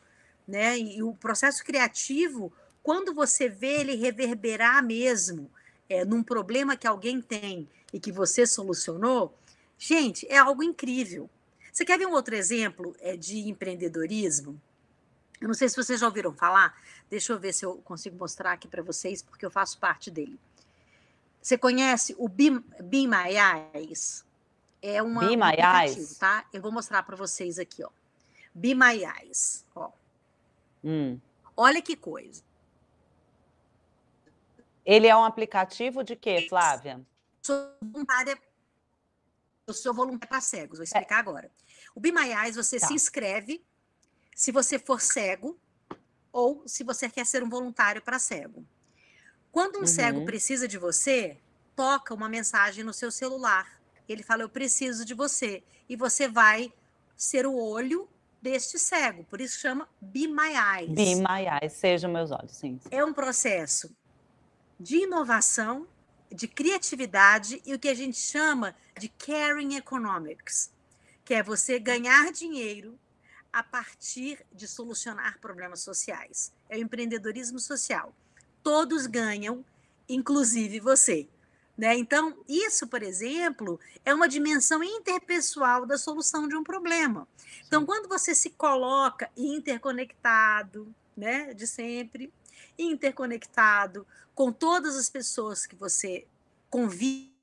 S2: Né? E o processo criativo, quando você vê ele reverberar mesmo é, num problema que alguém tem e que você solucionou, gente, é algo incrível. Você quer ver um outro exemplo é, de empreendedorismo? Eu não sei se vocês já ouviram falar, deixa eu ver se eu consigo mostrar aqui para vocês, porque eu faço parte dele. Você conhece o My Eyes? É uma,
S1: Be
S2: um
S1: Eyes?
S2: tá? Eu vou mostrar para vocês aqui, ó. Be My Eyes, ó.
S1: Hum.
S2: Olha que coisa.
S1: Ele é um aplicativo de quê, Flávia?
S2: Sou voluntária. Eu sou voluntária para cegos, vou explicar é. agora. O Eyes, você tá. se inscreve se você for cego ou se você quer ser um voluntário para cego. Quando um uhum. cego precisa de você, toca uma mensagem no seu celular. Ele fala: Eu preciso de você. E você vai ser o olho deste cego. Por isso chama Be My Eyes.
S1: Be My Eyes, sejam meus olhos, sim.
S2: É um processo de inovação, de criatividade e o que a gente chama de caring economics, que é você ganhar dinheiro a partir de solucionar problemas sociais. É o empreendedorismo social todos ganham, inclusive você. Né? Então, isso, por exemplo, é uma dimensão interpessoal da solução de um problema. Então, quando você se coloca interconectado, né, de sempre, interconectado com todas as pessoas que você convive,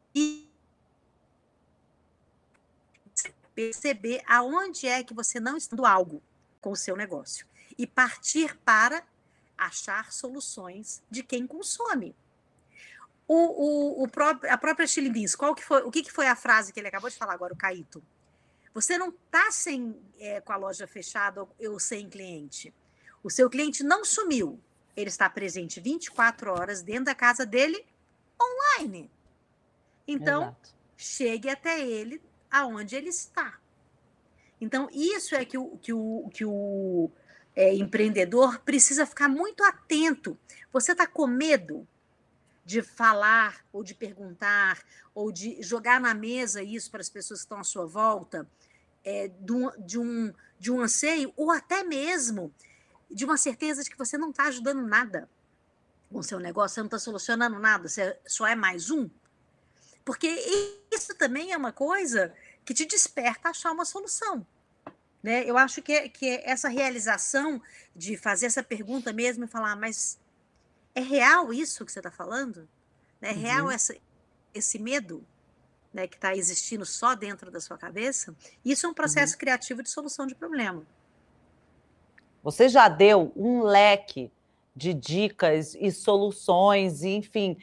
S2: perceber aonde é que você não está algo com o seu negócio e partir para achar soluções de quem consome. O, o, o próprio, a própria Chili Beans, qual que foi, o que, que foi a frase que ele acabou de falar agora, o Caíto? Você não está sem, é, com a loja fechada ou sem cliente. O seu cliente não sumiu. Ele está presente 24 horas dentro da casa dele, online. Então, Exato. chegue até ele aonde ele está. Então, isso é que o, que o, que o, é, empreendedor precisa ficar muito atento. Você está com medo de falar ou de perguntar ou de jogar na mesa isso para as pessoas que estão à sua volta, é, de, um, de, um, de um anseio ou até mesmo de uma certeza de que você não está ajudando nada com o seu negócio, você não está solucionando nada, você só é mais um. Porque isso também é uma coisa que te desperta a achar uma solução. Né? Eu acho que, que essa realização de fazer essa pergunta mesmo e falar, mas é real isso que você está falando? É uhum. real essa, esse medo né, que está existindo só dentro da sua cabeça? Isso é um processo uhum. criativo de solução de problema.
S1: Você já deu um leque de dicas e soluções, enfim,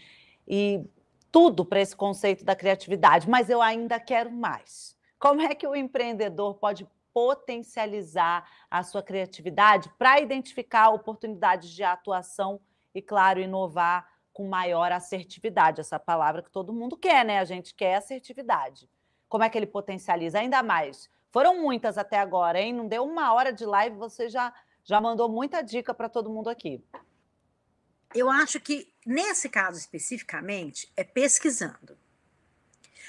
S1: e tudo para esse conceito da criatividade, mas eu ainda quero mais. Como é que o empreendedor pode potencializar a sua criatividade para identificar oportunidades de atuação e, claro, inovar com maior assertividade. Essa palavra que todo mundo quer, né? A gente quer assertividade. Como é que ele potencializa ainda mais? Foram muitas até agora, hein? Não deu uma hora de live, você já, já mandou muita dica para todo mundo aqui.
S2: Eu acho que, nesse caso especificamente, é pesquisando.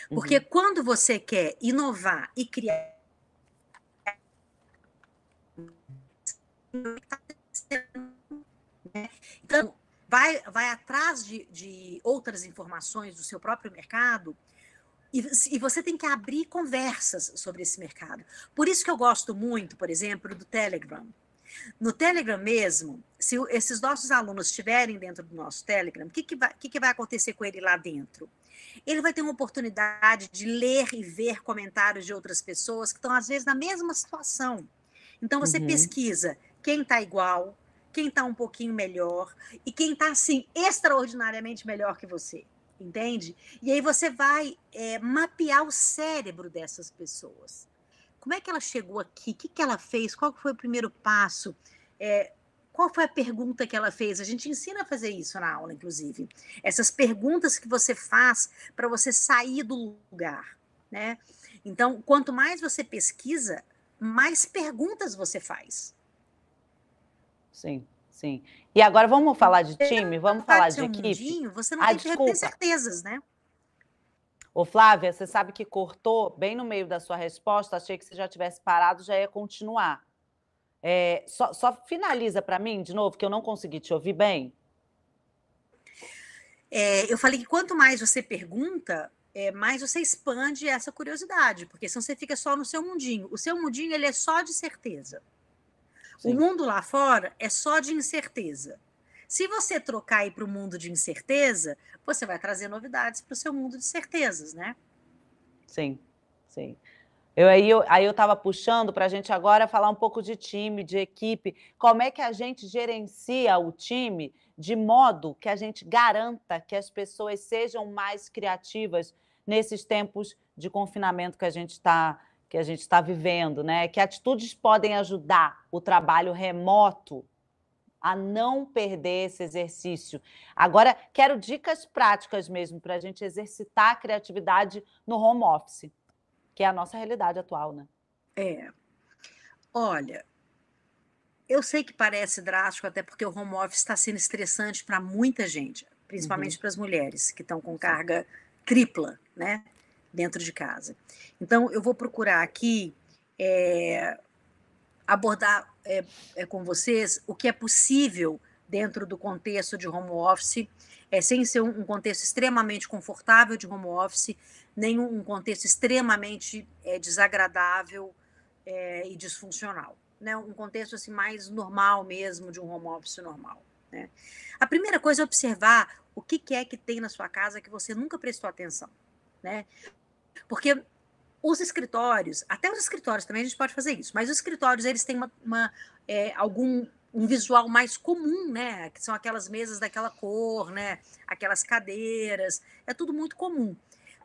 S2: Porque uhum. quando você quer inovar e criar Né? Então, vai, vai atrás de, de outras informações do seu próprio mercado e, e, você tem que abrir conversas sobre esse mercado. Por isso que eu gosto muito, por exemplo, do Telegram. No Telegram mesmo, se esses nossos alunos estiverem dentro do nosso Telegram, o que, que, vai, que, que vai acontecer com ele lá dentro? Ele vai ter uma oportunidade de ler e ver comentários de outras pessoas que estão, às vezes, na mesma situação. Então, você uhum. pesquisa quem está igual, quem está um pouquinho melhor e quem está, assim, extraordinariamente melhor que você entende? E aí você vai é, mapear o cérebro dessas pessoas. Como é que ela chegou aqui? O que, que ela fez? Qual foi o primeiro passo? É, qual foi a pergunta que ela fez? A gente ensina a fazer isso na aula, inclusive. Essas perguntas que você faz para você sair do lugar, né? Então, quanto mais você pesquisa, mais perguntas você faz.
S1: Sim. Sim. E agora vamos falar de time? Vamos falar de equipe?
S2: Mundinho, você não ah, tem que ter certezas, né?
S1: Ô, Flávia, você sabe que cortou bem no meio da sua resposta. Achei que você já tivesse parado, já ia continuar. É, só, só finaliza para mim, de novo, que eu não consegui te ouvir bem.
S2: É, eu falei que quanto mais você pergunta, é, mais você expande essa curiosidade, porque senão você fica só no seu mundinho. O seu mundinho ele é só de certeza. Sim. O mundo lá fora é só de incerteza. Se você trocar aí para o mundo de incerteza, você vai trazer novidades para o seu mundo de certezas, né?
S1: Sim, sim. Eu, aí eu aí eu estava puxando para a gente agora falar um pouco de time, de equipe. Como é que a gente gerencia o time de modo que a gente garanta que as pessoas sejam mais criativas nesses tempos de confinamento que a gente está que a gente está vivendo, né? Que atitudes podem ajudar o trabalho remoto a não perder esse exercício. Agora, quero dicas práticas mesmo para a gente exercitar a criatividade no home office, que é a nossa realidade atual, né?
S2: É. Olha, eu sei que parece drástico, até porque o home office está sendo estressante para muita gente, principalmente uhum. para as mulheres que estão com carga tripla, né? dentro de casa. Então, eu vou procurar aqui é, abordar é, é, com vocês o que é possível dentro do contexto de home office, é, sem ser um, contexto extremamente confortável de home office, nem um contexto extremamente é, desagradável é, e disfuncional. Né? Um contexto assim, mais normal mesmo, de um home office normal. Né? A primeira coisa é observar o que, que é que tem na sua casa que você nunca prestou atenção. Né? Porque os escritórios, até os escritórios também a gente pode fazer isso, mas os escritórios eles têm uma, uma é, algum um visual mais comum, né? Que são aquelas mesas daquela cor, né? Aquelas cadeiras, é tudo muito comum.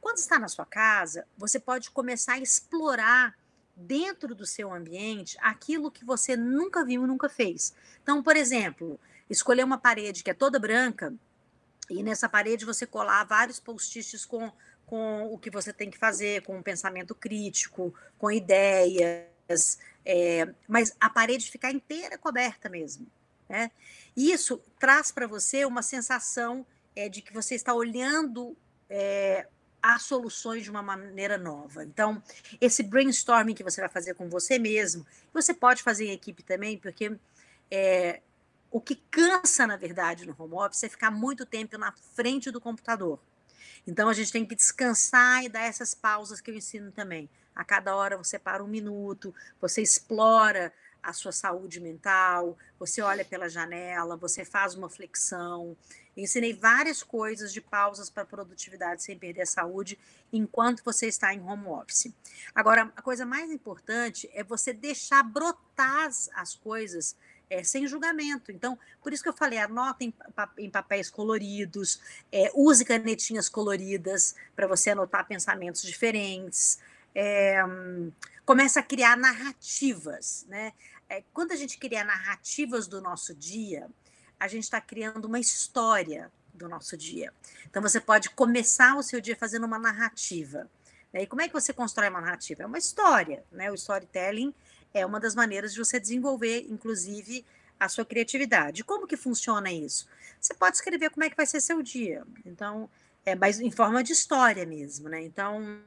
S2: Quando está na sua casa, você pode começar a explorar dentro do seu ambiente aquilo que você nunca viu e nunca fez. Então, por exemplo, escolher uma parede que é toda branca e nessa parede você colar vários post-its com com o que você tem que fazer, com um pensamento crítico, com ideias, é, mas a parede ficar inteira coberta mesmo. Né? Isso traz para você uma sensação é, de que você está olhando é, as soluções de uma maneira nova. Então, esse brainstorming que você vai fazer com você mesmo, você pode fazer em equipe também, porque é, o que cansa, na verdade, no home office é ficar muito tempo na frente do computador. Então a gente tem que descansar e dar essas pausas que eu ensino também. A cada hora você para um minuto, você explora a sua saúde mental, você olha pela janela, você faz uma flexão. ensinei várias coisas de pausas para produtividade sem perder a saúde enquanto você está em home office. Agora, a coisa mais importante é você deixar brotar as coisas é, sem julgamento. Então, por isso que eu falei, anota em, papéis coloridos, é, use canetinhas coloridas para você anotar pensamentos diferentes. É, começa a criar narrativas, né? É, quando a gente cria narrativas do nosso dia, a gente está criando uma história do nosso dia. Então, você pode começar o seu dia fazendo uma narrativa. Né? E como é que você constrói uma narrativa? É uma história, né? O storytelling é uma das maneiras de você desenvolver, inclusive, a sua criatividade. Como que funciona isso? Você pode escrever como é que vai ser seu dia. Então, é mais em forma de história mesmo, né? Então,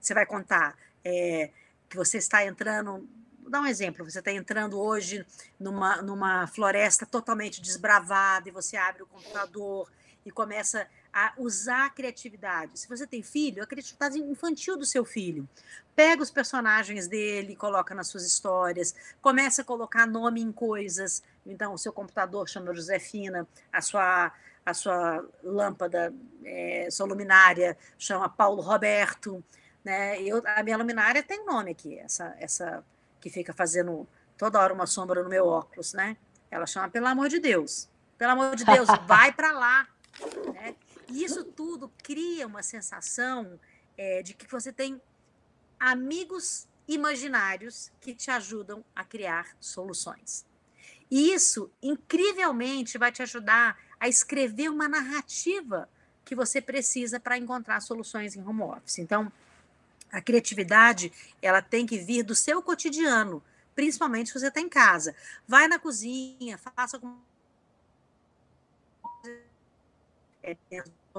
S2: você vai contar é, que você está entrando Vou dar um exemplo. Você está entrando hoje numa, numa floresta totalmente desbravada e você abre o computador e começa a usar a criatividade. Se você tem filho, a criatividade infantil do seu filho. Pega os personagens dele, coloca nas suas histórias, começa a colocar nome em coisas. Então, o seu computador chama Josefina, a sua, a sua lâmpada, é, sua luminária chama Paulo Roberto. Né? Eu, a minha luminária tem nome aqui, essa, essa que fica fazendo toda hora uma sombra no meu óculos, né? Ela chama Pelo amor de Deus. Pelo amor de Deus, (laughs) vai para lá. Né? E isso tudo cria uma sensação é, de que você tem amigos imaginários que te ajudam a criar soluções. E isso, incrivelmente, vai te ajudar a escrever uma narrativa que você precisa para encontrar soluções em home office. Então, a criatividade, ela tem que vir do seu cotidiano, principalmente se você está em casa. Vai na cozinha, faça alguma é,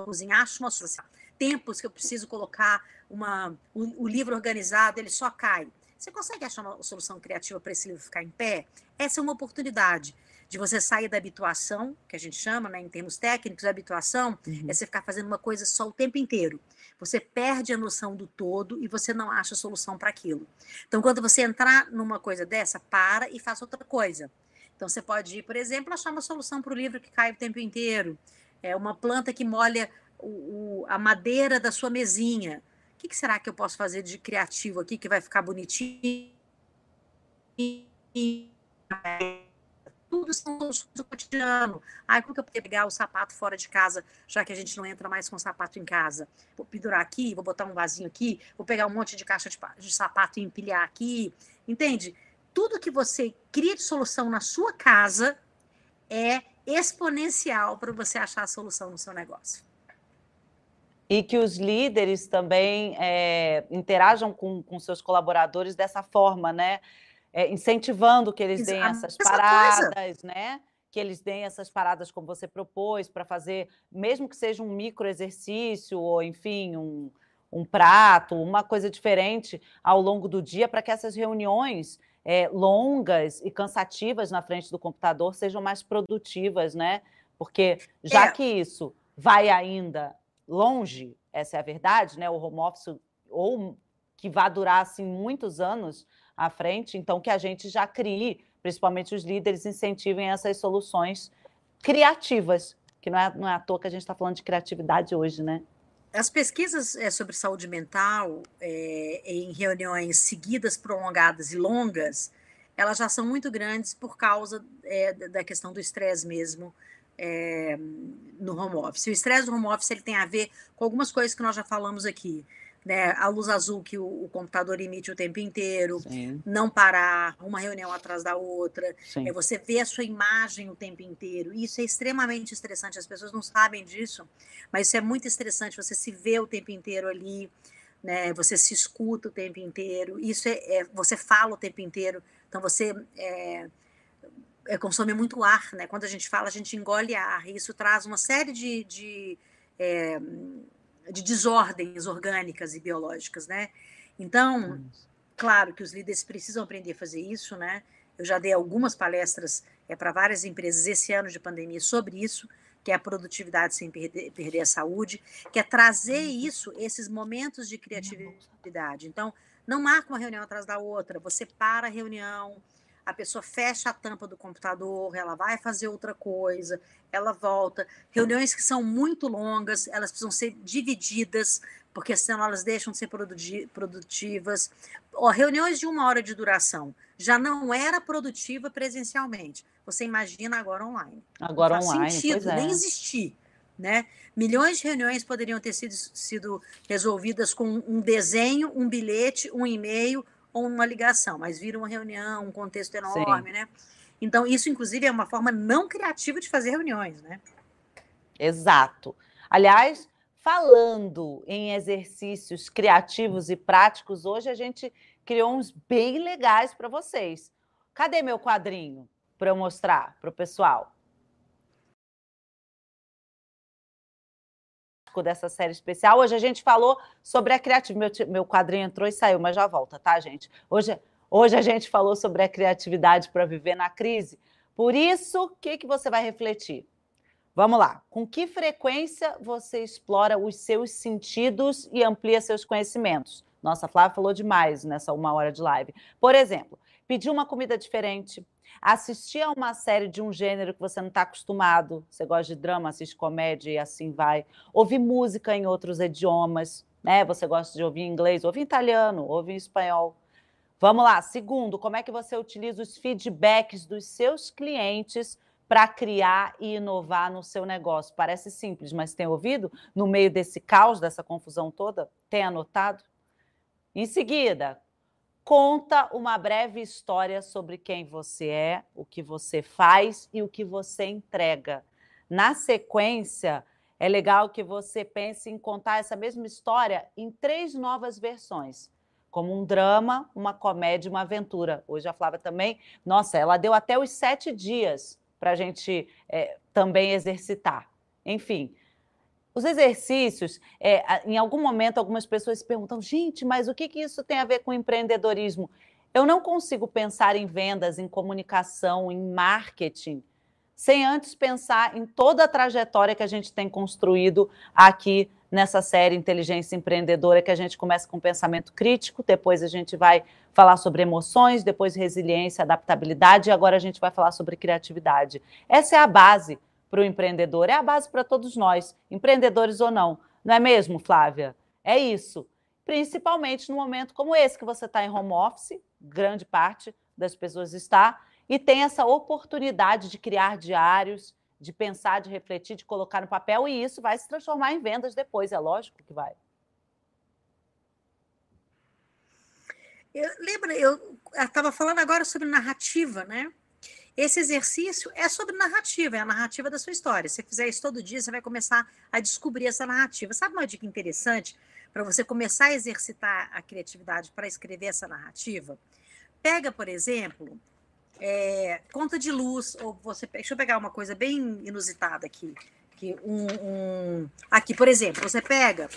S2: cozinha, acho uma solução. Tempos que eu preciso colocar uma, o, o livro organizado, ele só cai. Você consegue achar uma solução criativa para esse livro ficar em pé? Essa é uma oportunidade de você sair da habituação, que a gente chama, né, em termos técnicos, a habituação uhum. é você ficar fazendo uma coisa só o tempo inteiro. Você perde a noção do todo e você não acha solução para aquilo. Então, quando você entrar numa coisa dessa, para e faça outra coisa. Então, você pode ir, por exemplo, achar uma solução para o livro que cai o tempo inteiro. É uma planta que molha o, o, a madeira da sua mesinha. O que, que será que eu posso fazer de criativo aqui que vai ficar bonitinho? tudo são do cotidiano. Ai, como que eu poderia pegar o sapato fora de casa, já que a gente não entra mais com sapato em casa? Vou pendurar aqui, vou botar um vasinho aqui, vou pegar um monte de caixa de, de sapato e empilhar aqui. Entende? Tudo que você cria de solução na sua casa é exponencial para você achar a solução no seu negócio.
S1: E que os líderes também é, interajam com, com seus colaboradores dessa forma, né? é, incentivando que eles deem essas paradas, coisa. né? Que eles deem essas paradas como você propôs, para fazer, mesmo que seja um micro exercício, ou enfim, um, um prato, uma coisa diferente ao longo do dia, para que essas reuniões é, longas e cansativas na frente do computador sejam mais produtivas, né? Porque já é. que isso vai ainda longe, essa é a verdade, né? O home office, ou que vai durar assim muitos anos, à frente, então que a gente já crie, principalmente os líderes, incentivem essas soluções criativas, que não é, não é à toa que a gente está falando de criatividade hoje, né?
S2: As pesquisas é, sobre saúde mental, é, em reuniões seguidas, prolongadas e longas, elas já são muito grandes por causa é, da questão do estresse mesmo no home office. O estresse do home office ele tem a ver com algumas coisas que nós já falamos aqui né, a luz azul que o, o, computador emite o tempo inteiro, Sim. não parar, uma reunião atrás da outra, Sim. é você ver a sua imagem o tempo inteiro. Isso é extremamente estressante, as pessoas não sabem disso, mas isso é muito estressante, você se vê o tempo inteiro ali, né, você se escuta o tempo inteiro, isso é, é você fala o tempo inteiro, então você é, é, consome muito ar, né? Quando a gente fala, a gente engole ar, e isso traz uma série de, de é, de desordens orgânicas e biológicas, né? Então, claro que os líderes precisam aprender a fazer isso, né? Eu já dei algumas palestras é, para várias empresas esse ano de pandemia sobre isso, que é a produtividade sem perder, perder a saúde, que é trazer uhum. isso, esses momentos de criatividade. Então, não marca uma reunião atrás da outra, você para a reunião, a pessoa fecha a tampa do computador, ela vai fazer outra coisa, ela volta. Reuniões que são muito longas, elas precisam ser divididas, porque senão elas deixam de ser produtivas. Ó, reuniões de uma hora de duração já não era produtiva presencialmente. Você imagina agora online.
S1: Agora
S2: não
S1: faz online,
S2: sentido,
S1: é.
S2: nem existir. Né? Milhões de reuniões poderiam ter sido, sido resolvidas com um desenho, um bilhete, um e-mail, ou uma ligação, mas vira uma reunião, um contexto enorme, Sim. né? Então, isso, inclusive, é uma forma não criativa de fazer reuniões, né?
S1: Exato. Aliás, falando em exercícios criativos e práticos, hoje a gente criou uns bem legais para vocês. Cadê meu quadrinho para eu mostrar para o pessoal? Dessa série especial. Hoje a gente falou sobre a criatividade. Meu, meu quadrinho entrou e saiu, mas já volta, tá, gente? Hoje, Hoje a gente falou sobre a criatividade para viver na crise. Por isso, o que, que você vai refletir? Vamos lá. Com que frequência você explora os seus sentidos e amplia seus conhecimentos? Nossa, a Flávia falou demais nessa uma hora de live. Por exemplo, pedir uma comida diferente, assistir a uma série de um gênero que você não está acostumado. Você gosta de drama, assiste comédia e assim vai. Ouvir música em outros idiomas, né? Você gosta de ouvir inglês, ouvir italiano, ouvir espanhol. Vamos lá. Segundo, como é que você utiliza os feedbacks dos seus clientes para criar e inovar no seu negócio? Parece simples, mas tem ouvido? No meio desse caos, dessa confusão toda? Tem anotado? Em seguida, conta uma breve história sobre quem você é, o que você faz e o que você entrega. Na sequência, é legal que você pense em contar essa mesma história em três novas versões como um drama, uma comédia, uma aventura. Hoje a Flávia também, nossa, ela deu até os sete dias para a gente é, também exercitar. Enfim, os exercícios, é, em algum momento, algumas pessoas se perguntam, gente, mas o que, que isso tem a ver com empreendedorismo? Eu não consigo pensar em vendas, em comunicação, em marketing, sem antes pensar em toda a trajetória que a gente tem construído aqui nessa série Inteligência Empreendedora, que a gente começa com pensamento crítico, depois a gente vai falar sobre emoções, depois resiliência, adaptabilidade, e agora a gente vai falar sobre criatividade. Essa é a base para o empreendedor, é a base para todos nós, empreendedores ou não. Não é mesmo, Flávia? É isso. Principalmente no momento como esse, que você está em home office, grande parte das pessoas está, e tem essa oportunidade de criar diários, de pensar, de refletir, de colocar no papel, e isso vai se transformar em vendas depois, é lógico que vai.
S2: Eu, lembra, eu estava falando agora sobre narrativa, né? Esse exercício é sobre narrativa, é a narrativa da sua história. Se você fizer isso todo dia, você vai começar a descobrir essa narrativa. Sabe uma dica interessante para você começar a exercitar a criatividade para escrever essa narrativa? Pega, por exemplo, é, conta de luz, ou você. Deixa eu pegar uma coisa bem inusitada aqui. Que um, um aqui, por exemplo, você pega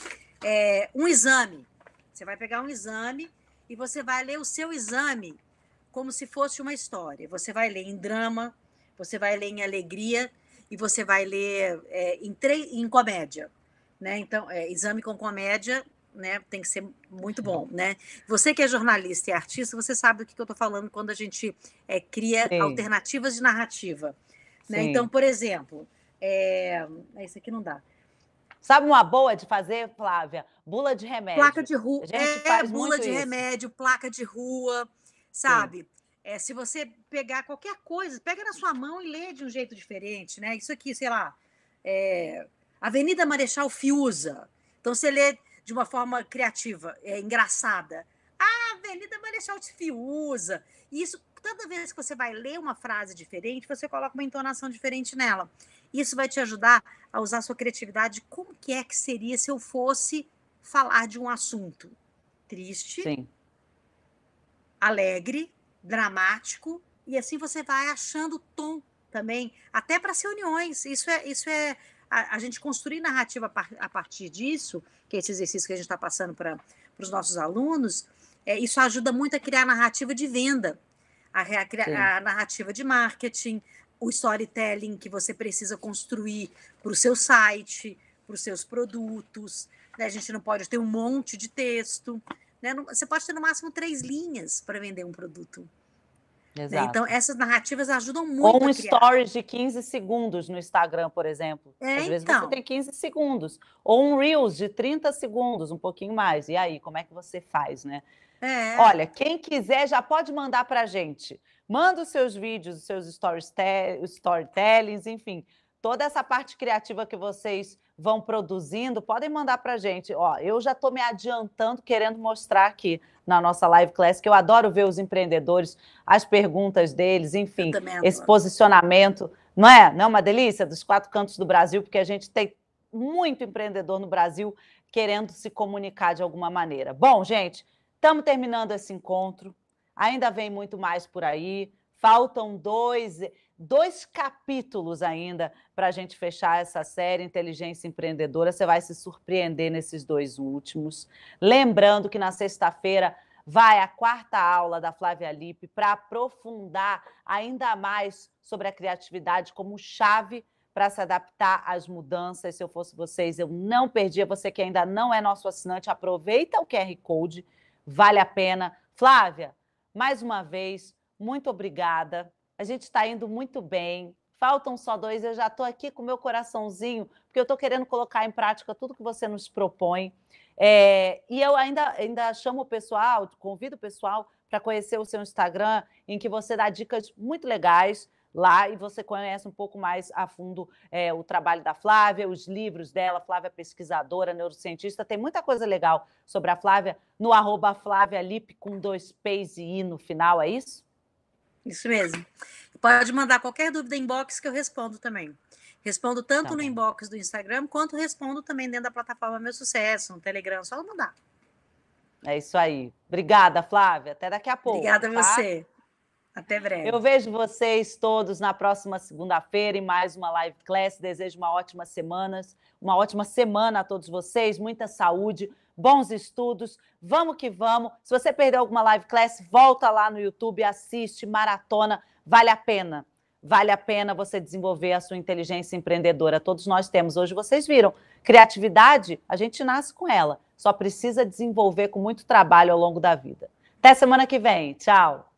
S2: é, um exame. Você vai pegar um exame e você vai ler o seu exame como se fosse uma história. Você vai ler em drama, você vai ler em alegria e você vai ler é, em, em comédia. Né? Então, é, exame com comédia né? Tem que ser muito bom, né? Você que é jornalista e artista, você sabe do que eu estou falando quando a gente é, cria Sim. alternativas de narrativa. Né? Então, por exemplo, é... esse aqui não dá.
S1: Sabe uma boa de fazer, Flávia? Bula de remédio.
S2: Placa de rua. É, bula de isso. remédio, placa de rua, sabe? É, se você pegar qualquer coisa, pega na sua mão e lê de um jeito diferente, né? Isso aqui, sei lá, é... Avenida Marechal Fiuza. Então você lê de uma forma criativa, é, engraçada. Ah, Avenida Marechal Fiuza. Isso, toda vez que você vai ler uma frase diferente, você coloca uma entonação diferente nela. Isso vai te ajudar a usar a sua criatividade. Como que é que seria se eu fosse falar de um assunto triste, Sim. Alegre, dramático, e assim você vai achando tom também, até para as reuniões. Isso é, isso é a, a gente construir narrativa a partir disso, que é esse exercício que a gente está passando para os nossos alunos, é, isso ajuda muito a criar narrativa de venda, a, a, a narrativa de marketing, o storytelling que você precisa construir para o seu site, para os seus produtos. Né? A gente não pode ter um monte de texto. Né? Você pode ter no máximo três linhas para vender um produto. Né? Então, essas narrativas ajudam muito.
S1: Ou um stories de 15 segundos no Instagram, por exemplo. É, Às vezes então. você tem 15 segundos. Ou um Reels de 30 segundos, um pouquinho mais. E aí, como é que você faz, né? É. Olha, quem quiser já pode mandar para a gente. Manda os seus vídeos, os seus stories, storytellings, enfim. Toda essa parte criativa que vocês vão produzindo, podem mandar para a gente. Ó, eu já estou me adiantando, querendo mostrar aqui na nossa live class, que eu adoro ver os empreendedores, as perguntas deles, enfim, esse posicionamento. Não é? Não é uma delícia? Dos quatro cantos do Brasil, porque a gente tem muito empreendedor no Brasil querendo se comunicar de alguma maneira. Bom, gente, estamos terminando esse encontro. Ainda vem muito mais por aí. Faltam dois dois capítulos ainda para a gente fechar essa série Inteligência Empreendedora. Você vai se surpreender nesses dois últimos. Lembrando que na sexta-feira vai a quarta aula da Flávia Lippe para aprofundar ainda mais sobre a criatividade como chave para se adaptar às mudanças. Se eu fosse vocês, eu não perdia. Você que ainda não é nosso assinante, aproveita o QR Code, vale a pena. Flávia, mais uma vez, muito obrigada. A gente está indo muito bem. Faltam só dois, eu já estou aqui com meu coraçãozinho, porque eu estou querendo colocar em prática tudo que você nos propõe. É, e eu ainda, ainda chamo o pessoal, convido o pessoal para conhecer o seu Instagram, em que você dá dicas muito legais lá e você conhece um pouco mais a fundo é, o trabalho da Flávia, os livros dela, Flávia pesquisadora, neurocientista, tem muita coisa legal sobre a Flávia no arroba Flávia Lip com dois P's e I no final, é isso?
S2: Isso mesmo. Pode mandar qualquer dúvida em inbox que eu respondo também. Respondo tanto tá no inbox do Instagram, quanto respondo também dentro da plataforma Meu Sucesso, no Telegram, só mandar.
S1: É isso aí. Obrigada, Flávia. Até daqui a pouco.
S2: Obrigada a tá? você. Até breve.
S1: Eu vejo vocês todos na próxima segunda-feira em mais uma live class. Desejo uma ótima semana, uma ótima semana a todos vocês, muita saúde, bons estudos. Vamos que vamos. Se você perdeu alguma live class, volta lá no YouTube, assiste, maratona, vale a pena. Vale a pena você desenvolver a sua inteligência empreendedora. Todos nós temos. Hoje vocês viram. Criatividade, a gente nasce com ela. Só precisa desenvolver com muito trabalho ao longo da vida. Até semana que vem. Tchau.